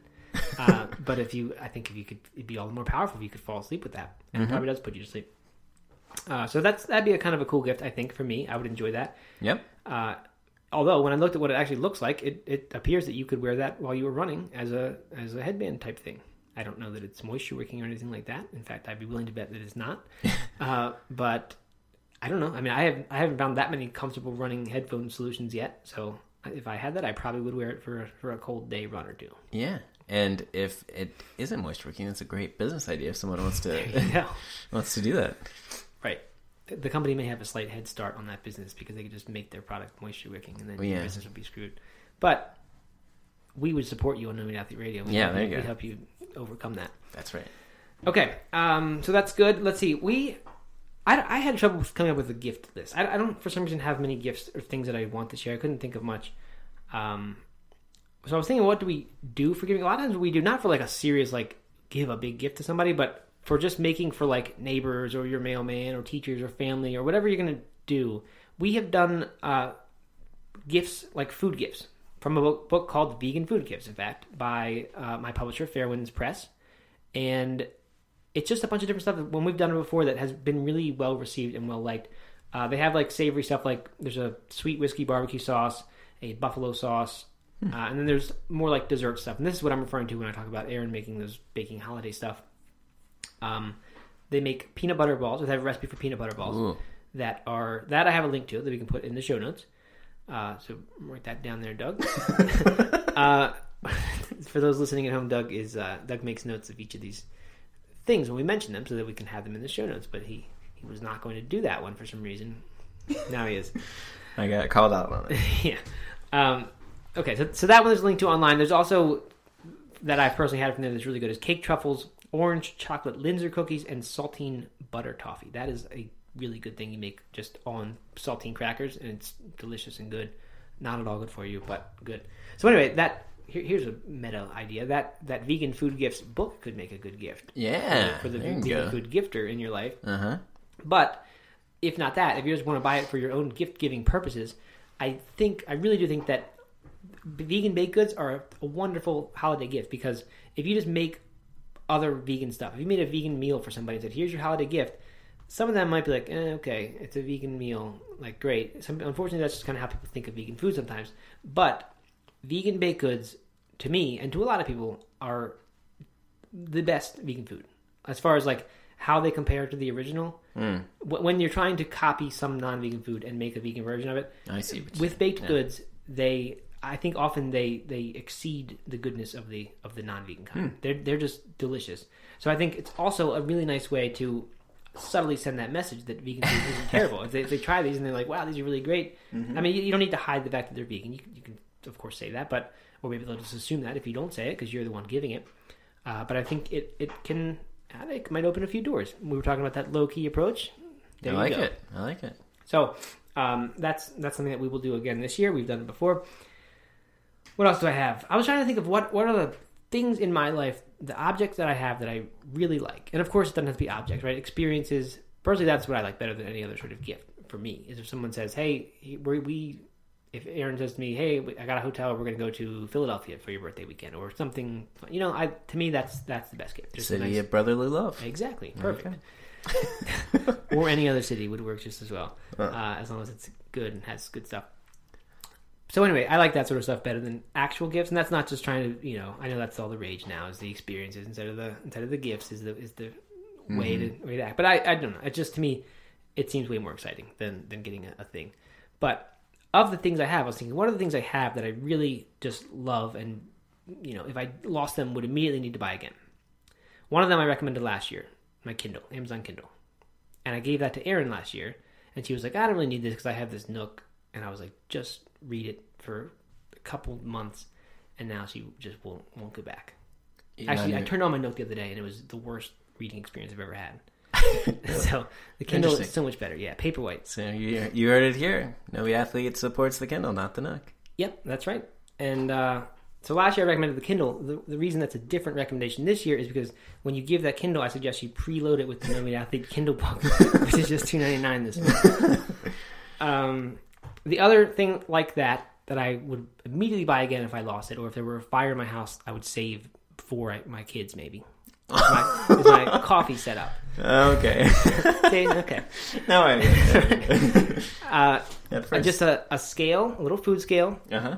uh, [laughs] but if you, I think if you could, it'd be all the more powerful if you could fall asleep with that, and it probably does put you to sleep. Uh, so that's that'd be a kind of a cool gift, I think, for me. I would enjoy that. Yep. Uh, although when I looked at what it actually looks like, it, it appears that you could wear that while you were running as a as a headband type thing. I don't know that it's moisture wicking or anything like that. In fact, I'd be willing to bet that it's not. [laughs] uh, but I don't know. I mean, I have I haven't found that many comfortable running headphone solutions yet. So if I had that, I probably would wear it for for a cold day run or two. Yeah. And if it isn't moisture wicking, it's a great business idea if someone wants to [laughs] wants to do that. right. The company may have a slight head start on that business because they could just make their product moisture wicking, and then Well, your business would be screwed. But we would support you on No Meat Athlete Radio. We'd Yeah, help there you We'd go. help you overcome that. That's right. Okay, um, so that's good. Let's see. We, I, I had trouble coming up with a gift list. I, I don't, for some reason, have many gifts or things that I want to share. I couldn't think of much. Um, so I was thinking, what do we do for giving? A lot of times we do not for like a serious like give a big gift to somebody, but for just making for like neighbors or your mailman or teachers or family or whatever you're gonna do. We have done uh, gifts like food gifts from a book, book called Vegan Food Gifts, in fact, by uh, my publisher Fairwinds Press, and it's just a bunch of different stuff. When we've done it before, that has been really well received and well liked. Uh, they have like savory stuff, like there's a sweet whiskey barbecue sauce, a buffalo sauce, uh, and then there's more like dessert stuff. And this is what I'm referring to when I talk about Erin making those baking holiday stuff. Um, they make peanut butter balls. They have a recipe for peanut butter balls Ooh. that are that I have a link to that we can put in the show notes. Uh, so write that down there, Doug. [laughs] uh, [laughs] for those listening at home, Doug is uh, Doug makes notes of each of these things when we mention them, so that we can have them in the show notes. But he he was not going to do that one for some reason. Now he is. [laughs] I got called out on it. yeah. Um, okay, so, so that one is linked to online. There's also that I've personally had from there that's really good is cake truffles, orange chocolate Linzer cookies, and saltine butter toffee. That is a really good thing you make just on saltine crackers, and it's delicious and good. Not at all good for you, but good. So anyway, that here, here's a meta idea that that vegan food gifts book could make a good gift Yeah. for the vegan go. food gifter in your life. Uh huh. But if not that, if you just want to buy it for your own gift giving purposes, I think I really do think that vegan baked goods are a wonderful holiday gift because if you just make other vegan stuff, if you made a vegan meal for somebody and said, "Here's your holiday gift," some of them might be like, eh, "Okay, it's a vegan meal, like great." Some, unfortunately, that's just kind of how people think of vegan food sometimes. But vegan baked goods, to me and to a lot of people, are the best vegan food as far as like how they compare to the original. Mm. When you're trying to copy some non-vegan food and make a vegan version of it, I see. With baked yeah. goods, they I think often they they exceed the goodness of the of the non-vegan kind. Hmm. They're they're just delicious. So I think it's also a really nice way to subtly send that message that vegan food isn't [laughs] terrible. If they, if they try these and they're like, "Wow, these are really great," Mm-hmm. I mean, you, you don't need to hide the fact that they're vegan. You, can- you can of course say that, but or maybe they'll just assume that if you don't say it because you're the one giving it. Uh, but I think it it can I think it might open a few doors. We were talking about that low key approach. There I like it. I like it. So um, that's that's something that we will do again this year. We've done it before. What else do I have? I was trying to think of what what are the things in my life, the objects that I have that I really like, and of course it doesn't have to be objects, right? Experiences. Personally, that's what I like better than any other sort of gift for me. Is if someone says, "Hey, we," we if Erin says to me, "Hey, I got a hotel. We're going to go to Philadelphia for your birthday weekend," or something, you know, I to me that's that's the best gift. Just City nice- of brotherly love. Exactly. Perfect. Okay. [laughs] or any other city would work just as well, Uh. uh, as long as it's good and has good stuff. So anyway, I like that sort of stuff better than actual gifts, and that's not just trying to, you know, I know that's all the rage now is the experiences instead of the instead of the gifts is the is the way to mm-hmm. way to act. But I, I don't know. It just to me, it seems way more exciting than than getting a, a thing. But of the things I have, I was thinking, what are the things I have that I really just love, and you know, if I lost them, would immediately need to buy again. One of them I recommended last year, my Kindle, Amazon Kindle. And I gave that to Erin last year, and she was like, I don't really need this because I have this Nook. And I was like, just read it for a couple months, and now she just won't won't go back. Actually, I turned on my Nook the other day, and it was the worst reading experience I've ever had. [laughs] [laughs] so the Kindle is so much better. Yeah, paperwhite. So you you heard it here. No athlete supports the Kindle, not the Nook. Yep, that's right. And uh, so last year I recommended the Kindle. The, the reason that's a different recommendation this year is because when you give that Kindle, I suggest you preload it with the No Athlete Kindle book, [laughs] which is just two ninety nine this month. um, the other thing like that that I would immediately buy again if I lost it, or if there were a fire in my house, I would save for my kids maybe. My, is my [laughs] coffee setup. Okay. See? [laughs] Okay. now I [laughs] Uh, uh, just a, a scale, a little food scale, Uh huh.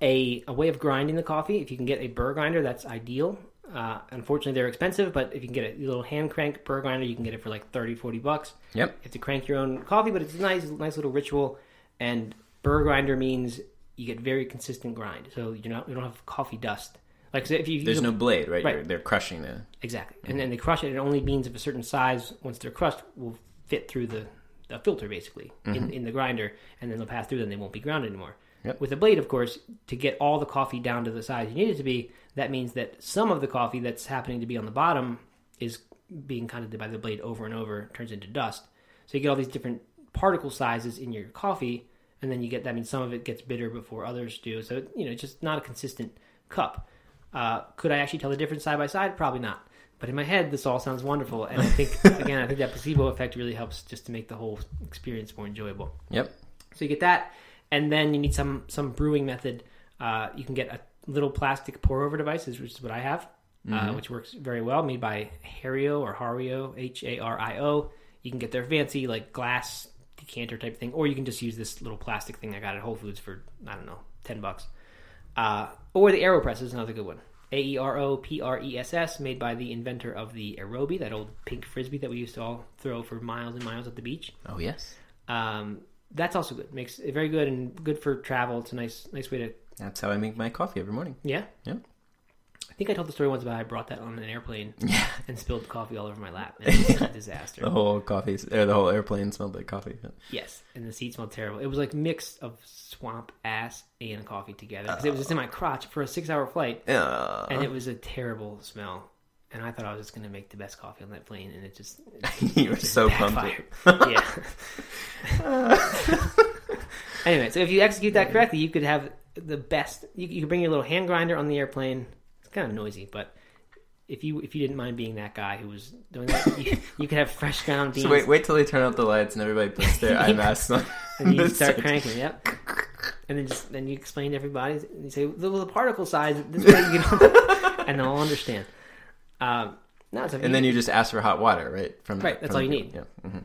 a, a way of grinding the coffee. If you can get a burr grinder, that's ideal. Uh, unfortunately, they're expensive, but if you can get a little hand crank burr grinder, you can get it for like 30, 40 bucks. Yep. You have to crank your own coffee, but it's a nice, nice little ritual. And burr grinder means you get very consistent grind, so you're not you don't have coffee dust. Like if you There's a- no blade, right? Right. You're, they're crushing the. exactly, mm. and then they crush it. It only beans of a certain size. Once they're crushed, will fit through the, the filter basically in, mm-hmm. in the grinder, and then they'll pass through. Then they won't be ground anymore. Yep. With a blade, of course, to get all the coffee down to the size you need it to be, that means that some of the coffee that's happening to be on the bottom is being kind of did by the blade over and over, turns into dust. So you get all these different particle sizes in your coffee, and then you get that I means some of it gets bitter before others do. So you know, it's just not a consistent cup. Uh, could I actually tell the difference side by side? Probably not. But in my head, this all sounds wonderful, and I think [laughs] again, I think that placebo effect really helps just to make the whole experience more enjoyable. Yep. So you get that, and then you need some some brewing method. Uh, you can get a little plastic pour over devices, which is what I have, uh, which works very well. Made by Hario or Hario, H A R I O. You can get their fancy like glass decanter type thing, or you can just use this little plastic thing I got at Whole Foods for I don't know ten bucks. Uh, or the Aeropress is another good one. A E R O P R E S S, made by the inventor of the Aerobie, that old pink frisbee that we used to all throw for miles and miles at the beach. Oh yes. Um, that's also good. Makes it very good and good for travel. It's a nice, nice way to. That's how I make my coffee every morning. Yeah, Yep. I think I told the story once about I brought that on an airplane [laughs] and spilled coffee all over my lap. [laughs] And it was a disaster. The whole coffee, or the whole airplane smelled like coffee. Yes, and the seat smelled terrible. It was like mix of swamp ass and coffee together because it was just in my crotch for a six-hour flight, Uh, and it was a terrible smell. And I thought I was just going to make the best coffee on that plane, and it just [laughs] you were just so pumped. yeah. anyway, so if you execute that correctly, you could have the best. You, you could bring your little hand grinder on the airplane. Kind of noisy, but if you if you didn't mind being that guy who was doing that, you, [laughs] you could have fresh ground beans. So wait, wait till they turn out the lights and everybody puts their [laughs] eye masks on. [laughs] and you start cranking. Yep. And then just then you explain to everybody, and you say, "Well, the particle size this way you know," and they'll understand. Um, no, And then you just ask for hot water, right? From Right, that's from all you need. Yeah. hmm yeah,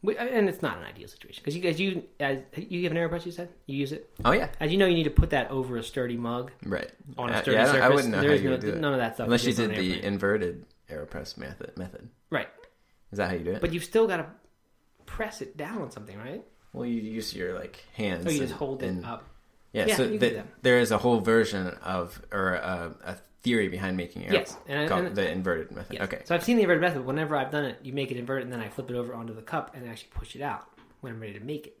We- and it's not an ideal situation because you guys you as you have an aeropress. You said you use it. Oh yeah. As you know, you need to put that over a sturdy mug Right. on a Uh, sturdy yeah, surface. I wouldn't know There how is you no, do it. none of that stuff. Unless you did the inverted AeroPress method. Method. right, Is that how you do it? but you've still got to press it down on something, right? well, you use your like hands. Or you just and- hold it up. Yeah. Yeah, so the- there is a whole version of or a, a theory behind making air, Yes, and I- and- the inverted method. Yes. Okay. So I've seen the inverted method. Whenever I've done it, you make it inverted, and then I flip it over onto the cup and actually push it out when I'm ready to make it.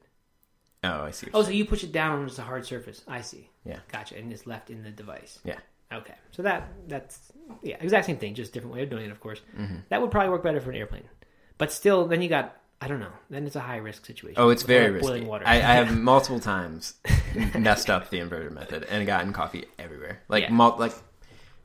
Oh, I see. Oh, so you push it down on just a hard surface. I see. Yeah. Gotcha. And it's left in the device. Yeah. Okay. So that that's yeah, exact same thing, just different way of doing it, of course. Mm-hmm. That would probably work better for an airplane. But still, then you got I don't know. Then it's a high risk situation. Oh, it's very risky. Boiling water. I, I have [laughs] multiple times [laughs] messed up the inverted method and gotten coffee everywhere. Like, Yeah. mul- like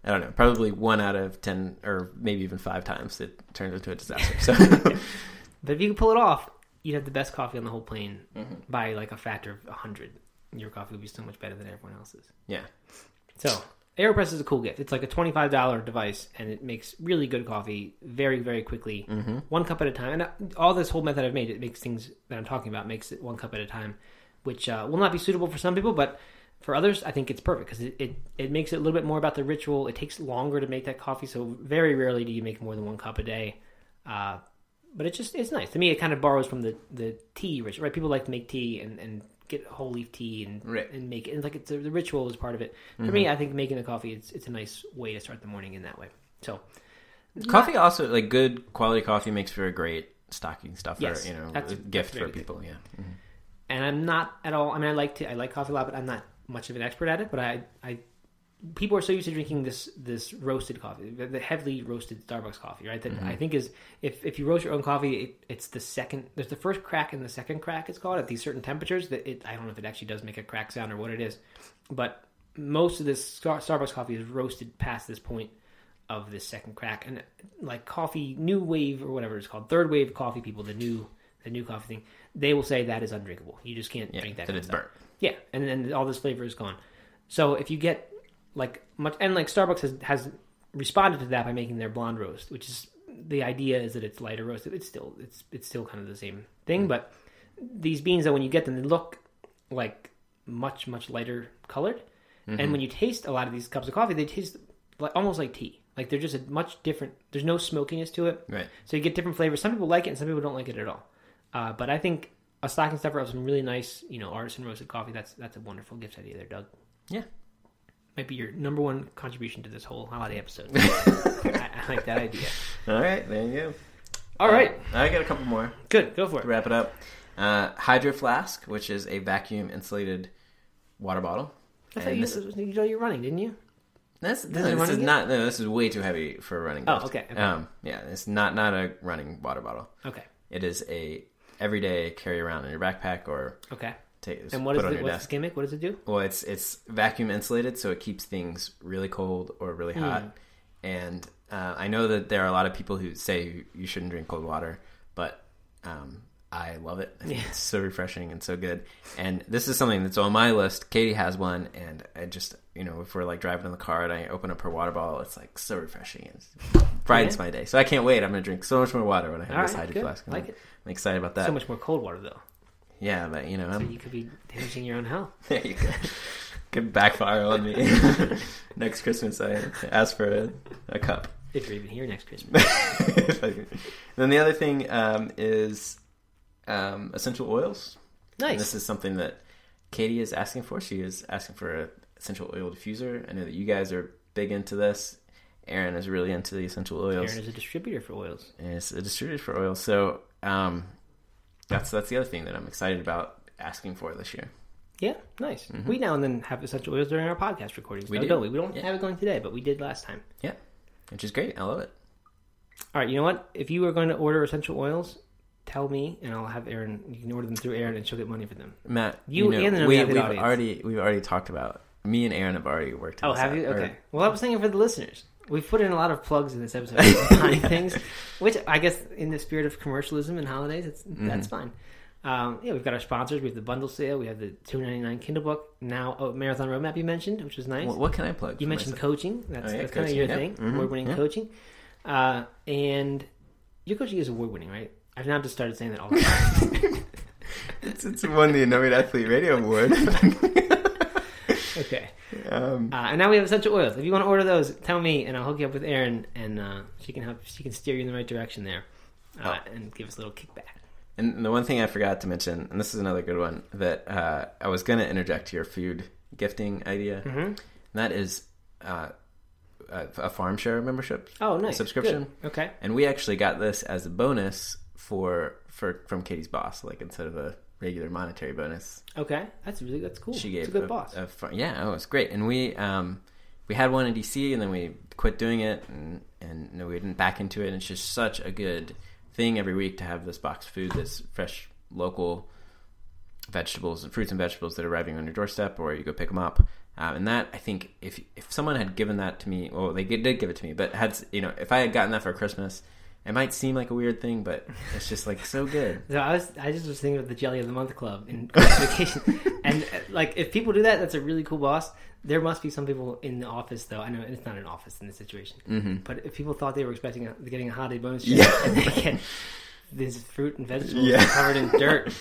I don't know, probably one out of ten, or maybe even five times, it turns into a disaster. So, [laughs] but if you can pull it off, you'd have the best coffee on the whole plane Mm-hmm. by like a factor of hundred. Your coffee would be so much better than everyone else's. yeah, So AeroPress is a cool gift. It's like a twenty-five dollar device, and it makes really good coffee very, very quickly, Mm-hmm. one cup at a time. And all this whole method I've made, it makes things that I'm talking about makes it one cup at a time, which uh, will not be suitable for some people, but for others, I think it's perfect because it, it it makes it a little bit more about the ritual. It takes longer to make that coffee, so very rarely do you make more than one cup a day. Uh, but it's just it's nice to me. It kind of borrows from the the tea ritual, right? People like to make tea and and get whole leaf tea and Right. and make it and like it's the ritual is part of it. For me, I think making a coffee it's it's a nice way to start the morning in that way. So coffee also like good quality coffee makes for a great stocking stuffer. Yes, you know, that's- a that's gift for people. Yeah, Mhm. and I'm not at all. I mean, I like to I like coffee a lot, but I'm not much of an expert at it. But I I people are so used to drinking this this roasted coffee, the, heavily roasted Starbucks coffee, right? That I mm-hmm. think is if if you roast your own coffee, it, it's the second. There's the first crack and the second crack. It's called at these certain temperatures. That it I don't know if it actually does make a crack sound or what it is, but most of this Star- Starbucks coffee is roasted past this point of this second crack and like coffee new wave or whatever it's called third wave coffee people the new the new coffee thing they will say that is undrinkable you just can't yeah, drink that that it's burnt. Yeah, and then all this flavor is gone. So if you get like much, and like Starbucks has has responded to that by making their blonde roast, which is the idea is that it's lighter roasted. It's still it's it's still kind of the same thing, but these beans that when you get them they look like much much lighter colored, and when you taste a lot of these cups of coffee, they taste like almost like tea. Like they're just a much different. There's no smokiness to it, Right. so you get different flavors. Some people like it, and some people don't like it at all. Uh, but I think a stocking stuffer of some really nice, you know, artisan roasted coffee. That's that's a wonderful gift idea there, Doug. Yeah. Might be your number one contribution to this whole holiday episode. [laughs] I, I like that idea. All right, there you go. All right, I got a couple more. good. Go for it. wrap it up. Uh, Hydro Flask, which is a vacuum insulated water bottle. I thought you, this, you know you're running, didn't you? this, it this is yet? not. No, this is way too heavy for a running. Oh, okay, okay. Um, yeah, it's not not a running water bottle. Okay. It is a everyday carry around in your backpack or Okay. take And what put the, what's desk. the gimmick? What does it do? Well, it's it's vacuum insulated, so it keeps things really cold or really hot. Hmm. And uh, I know that there are a lot of people who say you- you shouldn't drink cold water, but um, I love it. I Yeah. It's so refreshing and so good. And this is something that's on my list. Katie has one, and I just you know if we're like driving in the car and I open up her water bottle, it's like so refreshing. It brightens Yeah. my day. So I can't wait. I'm gonna drink so much more water when I have All this right, hydro flask. Like it. I'm excited about that. So much more cold water though. Yeah, but you know, So I'm, you could be damaging your own health. [laughs] there you go. Could backfire on me. [laughs] Next Christmas, I ask for a, a cup. If you're even here next Christmas. [laughs] then the other thing um, is um, essential oils. And Nice. this is something that Katie is asking for. She is asking for a essential oil diffuser. I know that you guys are big into this. Erin is really into the essential oils. Erin is a distributor for oils. and it's a distributor for oils. So um, that's that's the other thing that I'm excited about asking for this year. Yeah, nice. We now and then have essential oils during our podcast recordings. Mm-hmm. We though, do. don't we? We don't Yeah. have it going today, but we did last time. Yeah, which is great. I love it. All right, you know what? If you are going to order essential oils, tell me, and I'll have Erin. You can order them through Erin, and she'll get money for them. Matt, You know, and the we, we've audience. already we've already talked about. Me and Erin have already worked. Oh, this have out, you? or- Okay. Well, I was thinking for the listeners. We've put in a lot of plugs in this episode, [laughs] behind things, which I guess in the spirit of commercialism and holidays, it's, Mm-hmm. that's fine. Um, yeah, we've got our sponsors. We have the bundle sale. We have the two ninety nine Kindle book. Now, oh, Marathon Roadmap you mentioned, which was nice. What, what can I plug? You mentioned myself? coaching. That's, Oh, yeah, that's kind of your thing. Mhm, Award winning coaching. Uh, and your coaching is award winning, right? I've now just started saying that all the [laughs] time. It's, it's won the Innovative Athlete Radio Award. [laughs] okay. um, Uh, and now we have essential oils. If you want to order those, tell me, and I'll hook you up with Erin, and uh, she can help. She can steer you in the right direction there, uh, Oh. and give us a little kickback. and the one thing I forgot to mention, and this is another good one that uh, I was going to interject to your food gifting idea. Mm-hmm. And that is uh, a, a farm share membership. Oh, nice subscription. Good. Okay. And we actually got this as a bonus for for from Katie's boss, like instead of a regular monetary bonus. Okay. That's really that's cool. She It's gave a good a- boss. a far- yeah, oh, it's great. And we um we had one in DC, and then we quit doing it, and and no, we didn't back into it. And it's just such a good thing every week to have this box of food that's fresh, local vegetables and fruits and vegetables that are arriving on your doorstep, or you go pick them up. Um, and that I think if if someone had given that to me, well, they did give it to me, but had you know if I had gotten that for Christmas. It might seem like a weird thing, but it's just like so good. [laughs] So I was I just was thinking of the Jelly of the Month Club in [laughs] vacation, and uh, like if people do that, that's a really cool boss. There must be some people in the office though. I know it's not an office in this situation, Mm-hmm. but if people thought they were expecting a, getting a holiday bonus Yeah. check and they [laughs] get this fruit and vegetables Yeah. covered in dirt,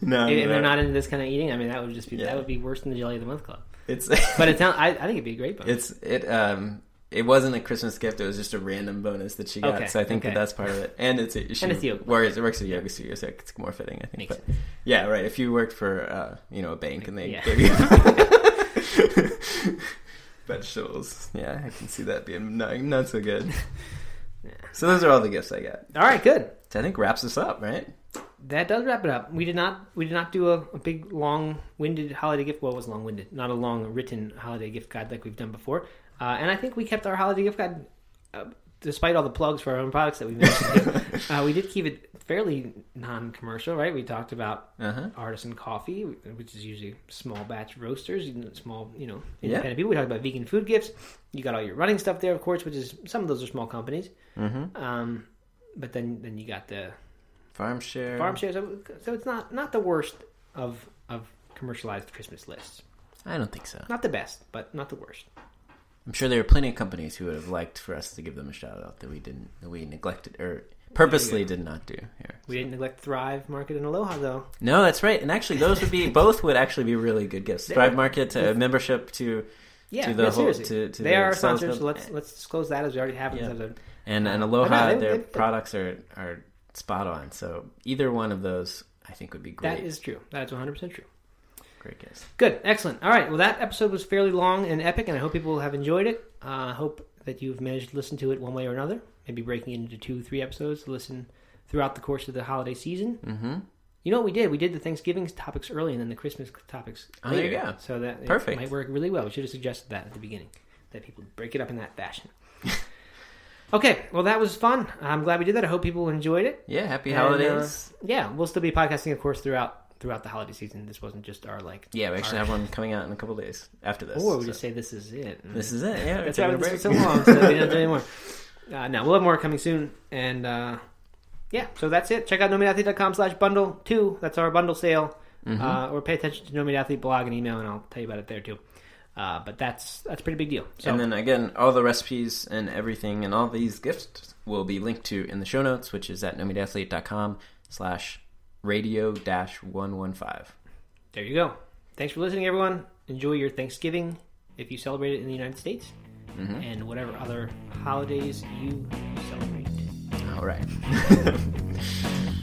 No, and they're not into this kind of eating, I mean that would just be Yeah. that would be worse than the Jelly of the Month Club. It's But it sounds I, I think it'd be a great bonus. It's it um it wasn't a Christmas gift. It was just a random bonus that she got. Okay, So I think okay. that that's part of it. And it's she And it's yoga. works. It works at a yoga studio, so it's more fitting. I think. Makes but yeah, right. If you worked for uh, you know a bank and they Yeah. gave you [laughs] [laughs] vegetables, yeah, I can see that being not, not so good. [laughs] So those are all the gifts I got. All right, good. So I think wraps us up, right? That does wrap it up. We did not we did not do a, a big long winded holiday gift. Well, it was long winded, not a long written holiday gift guide like we've done before. Uh, and I think we kept our holiday gift guide, uh, despite all the plugs for our own products that we mentioned. [laughs] uh, we did keep it fairly non commercial, right? We talked about Uh huh. artisan coffee, which is usually small batch roasters, small, you know, Yeah. independent people. We talked about vegan food gifts. You got all your running stuff there, of course, which is some of those are small companies. Mm-hmm. Um, but then then you got the Farm share. farm shares. So, so it's not not the worst of of commercialized Christmas lists. I don't think so. Not the best, but not the worst. I'm sure there are plenty of companies who would have liked for us to give them a shout out that we didn't, that we neglected or purposely did not do here. We didn't neglect Thrive Market and Aloha though. No, that's right. And actually, those would be [laughs] both would actually be really good gifts. Thrive Market, a membership to, Yeah, To the yeah, whole- to- to they the are our sponsors. So let's let's disclose that as we already have Yeah. episode. and and Uh, Aloha. no, they- their they- products are are spot on. So either one of those, I think, would be great. That is true. That is 100 percent true. Great gifts. Good, excellent. All right, well, that episode was fairly long and epic, and I hope people have enjoyed it. Uh, I hope that you've managed to listen to it one way or another, maybe breaking it into two, three episodes to listen throughout the course of the holiday season. Mm-hmm. You know what we did? We did the Thanksgiving topics early and then the Christmas topics Oh, there you go. So that Perfect. might work really well. We should have suggested that at the beginning, that people break it up in that fashion. [laughs] okay, well, that was fun. I'm glad we did that. I hope people enjoyed it. Yeah, happy And, uh, holidays. yeah, we'll still be podcasting, of course, throughout throughout the holiday season. This wasn't just our like. yeah, we actually our- have one coming out in a couple days after this. Or we so- just say this is it. and- this is it. Yeah, That's why a this break. was so long. So we don't do anymore. [laughs] Uh, no, we'll have more coming soon. And uh, yeah, so that's it. Check out nomeatathlete.com slash bundle two. That's our bundle sale. Mm-hmm. Uh, or pay attention to No Meat Athlete blog and email, and I'll tell you about it there too. Uh, but that's that's a pretty big deal. So And then again, all the recipes and everything and all these gifts will be linked to in the show notes, which is at nomeatathlete.com slash radio dash one one five. there you go. Thanks for listening, everyone. Enjoy your Thanksgiving if you celebrate it in the United States, Mm-hmm. and whatever other holidays you celebrate. All right. [laughs]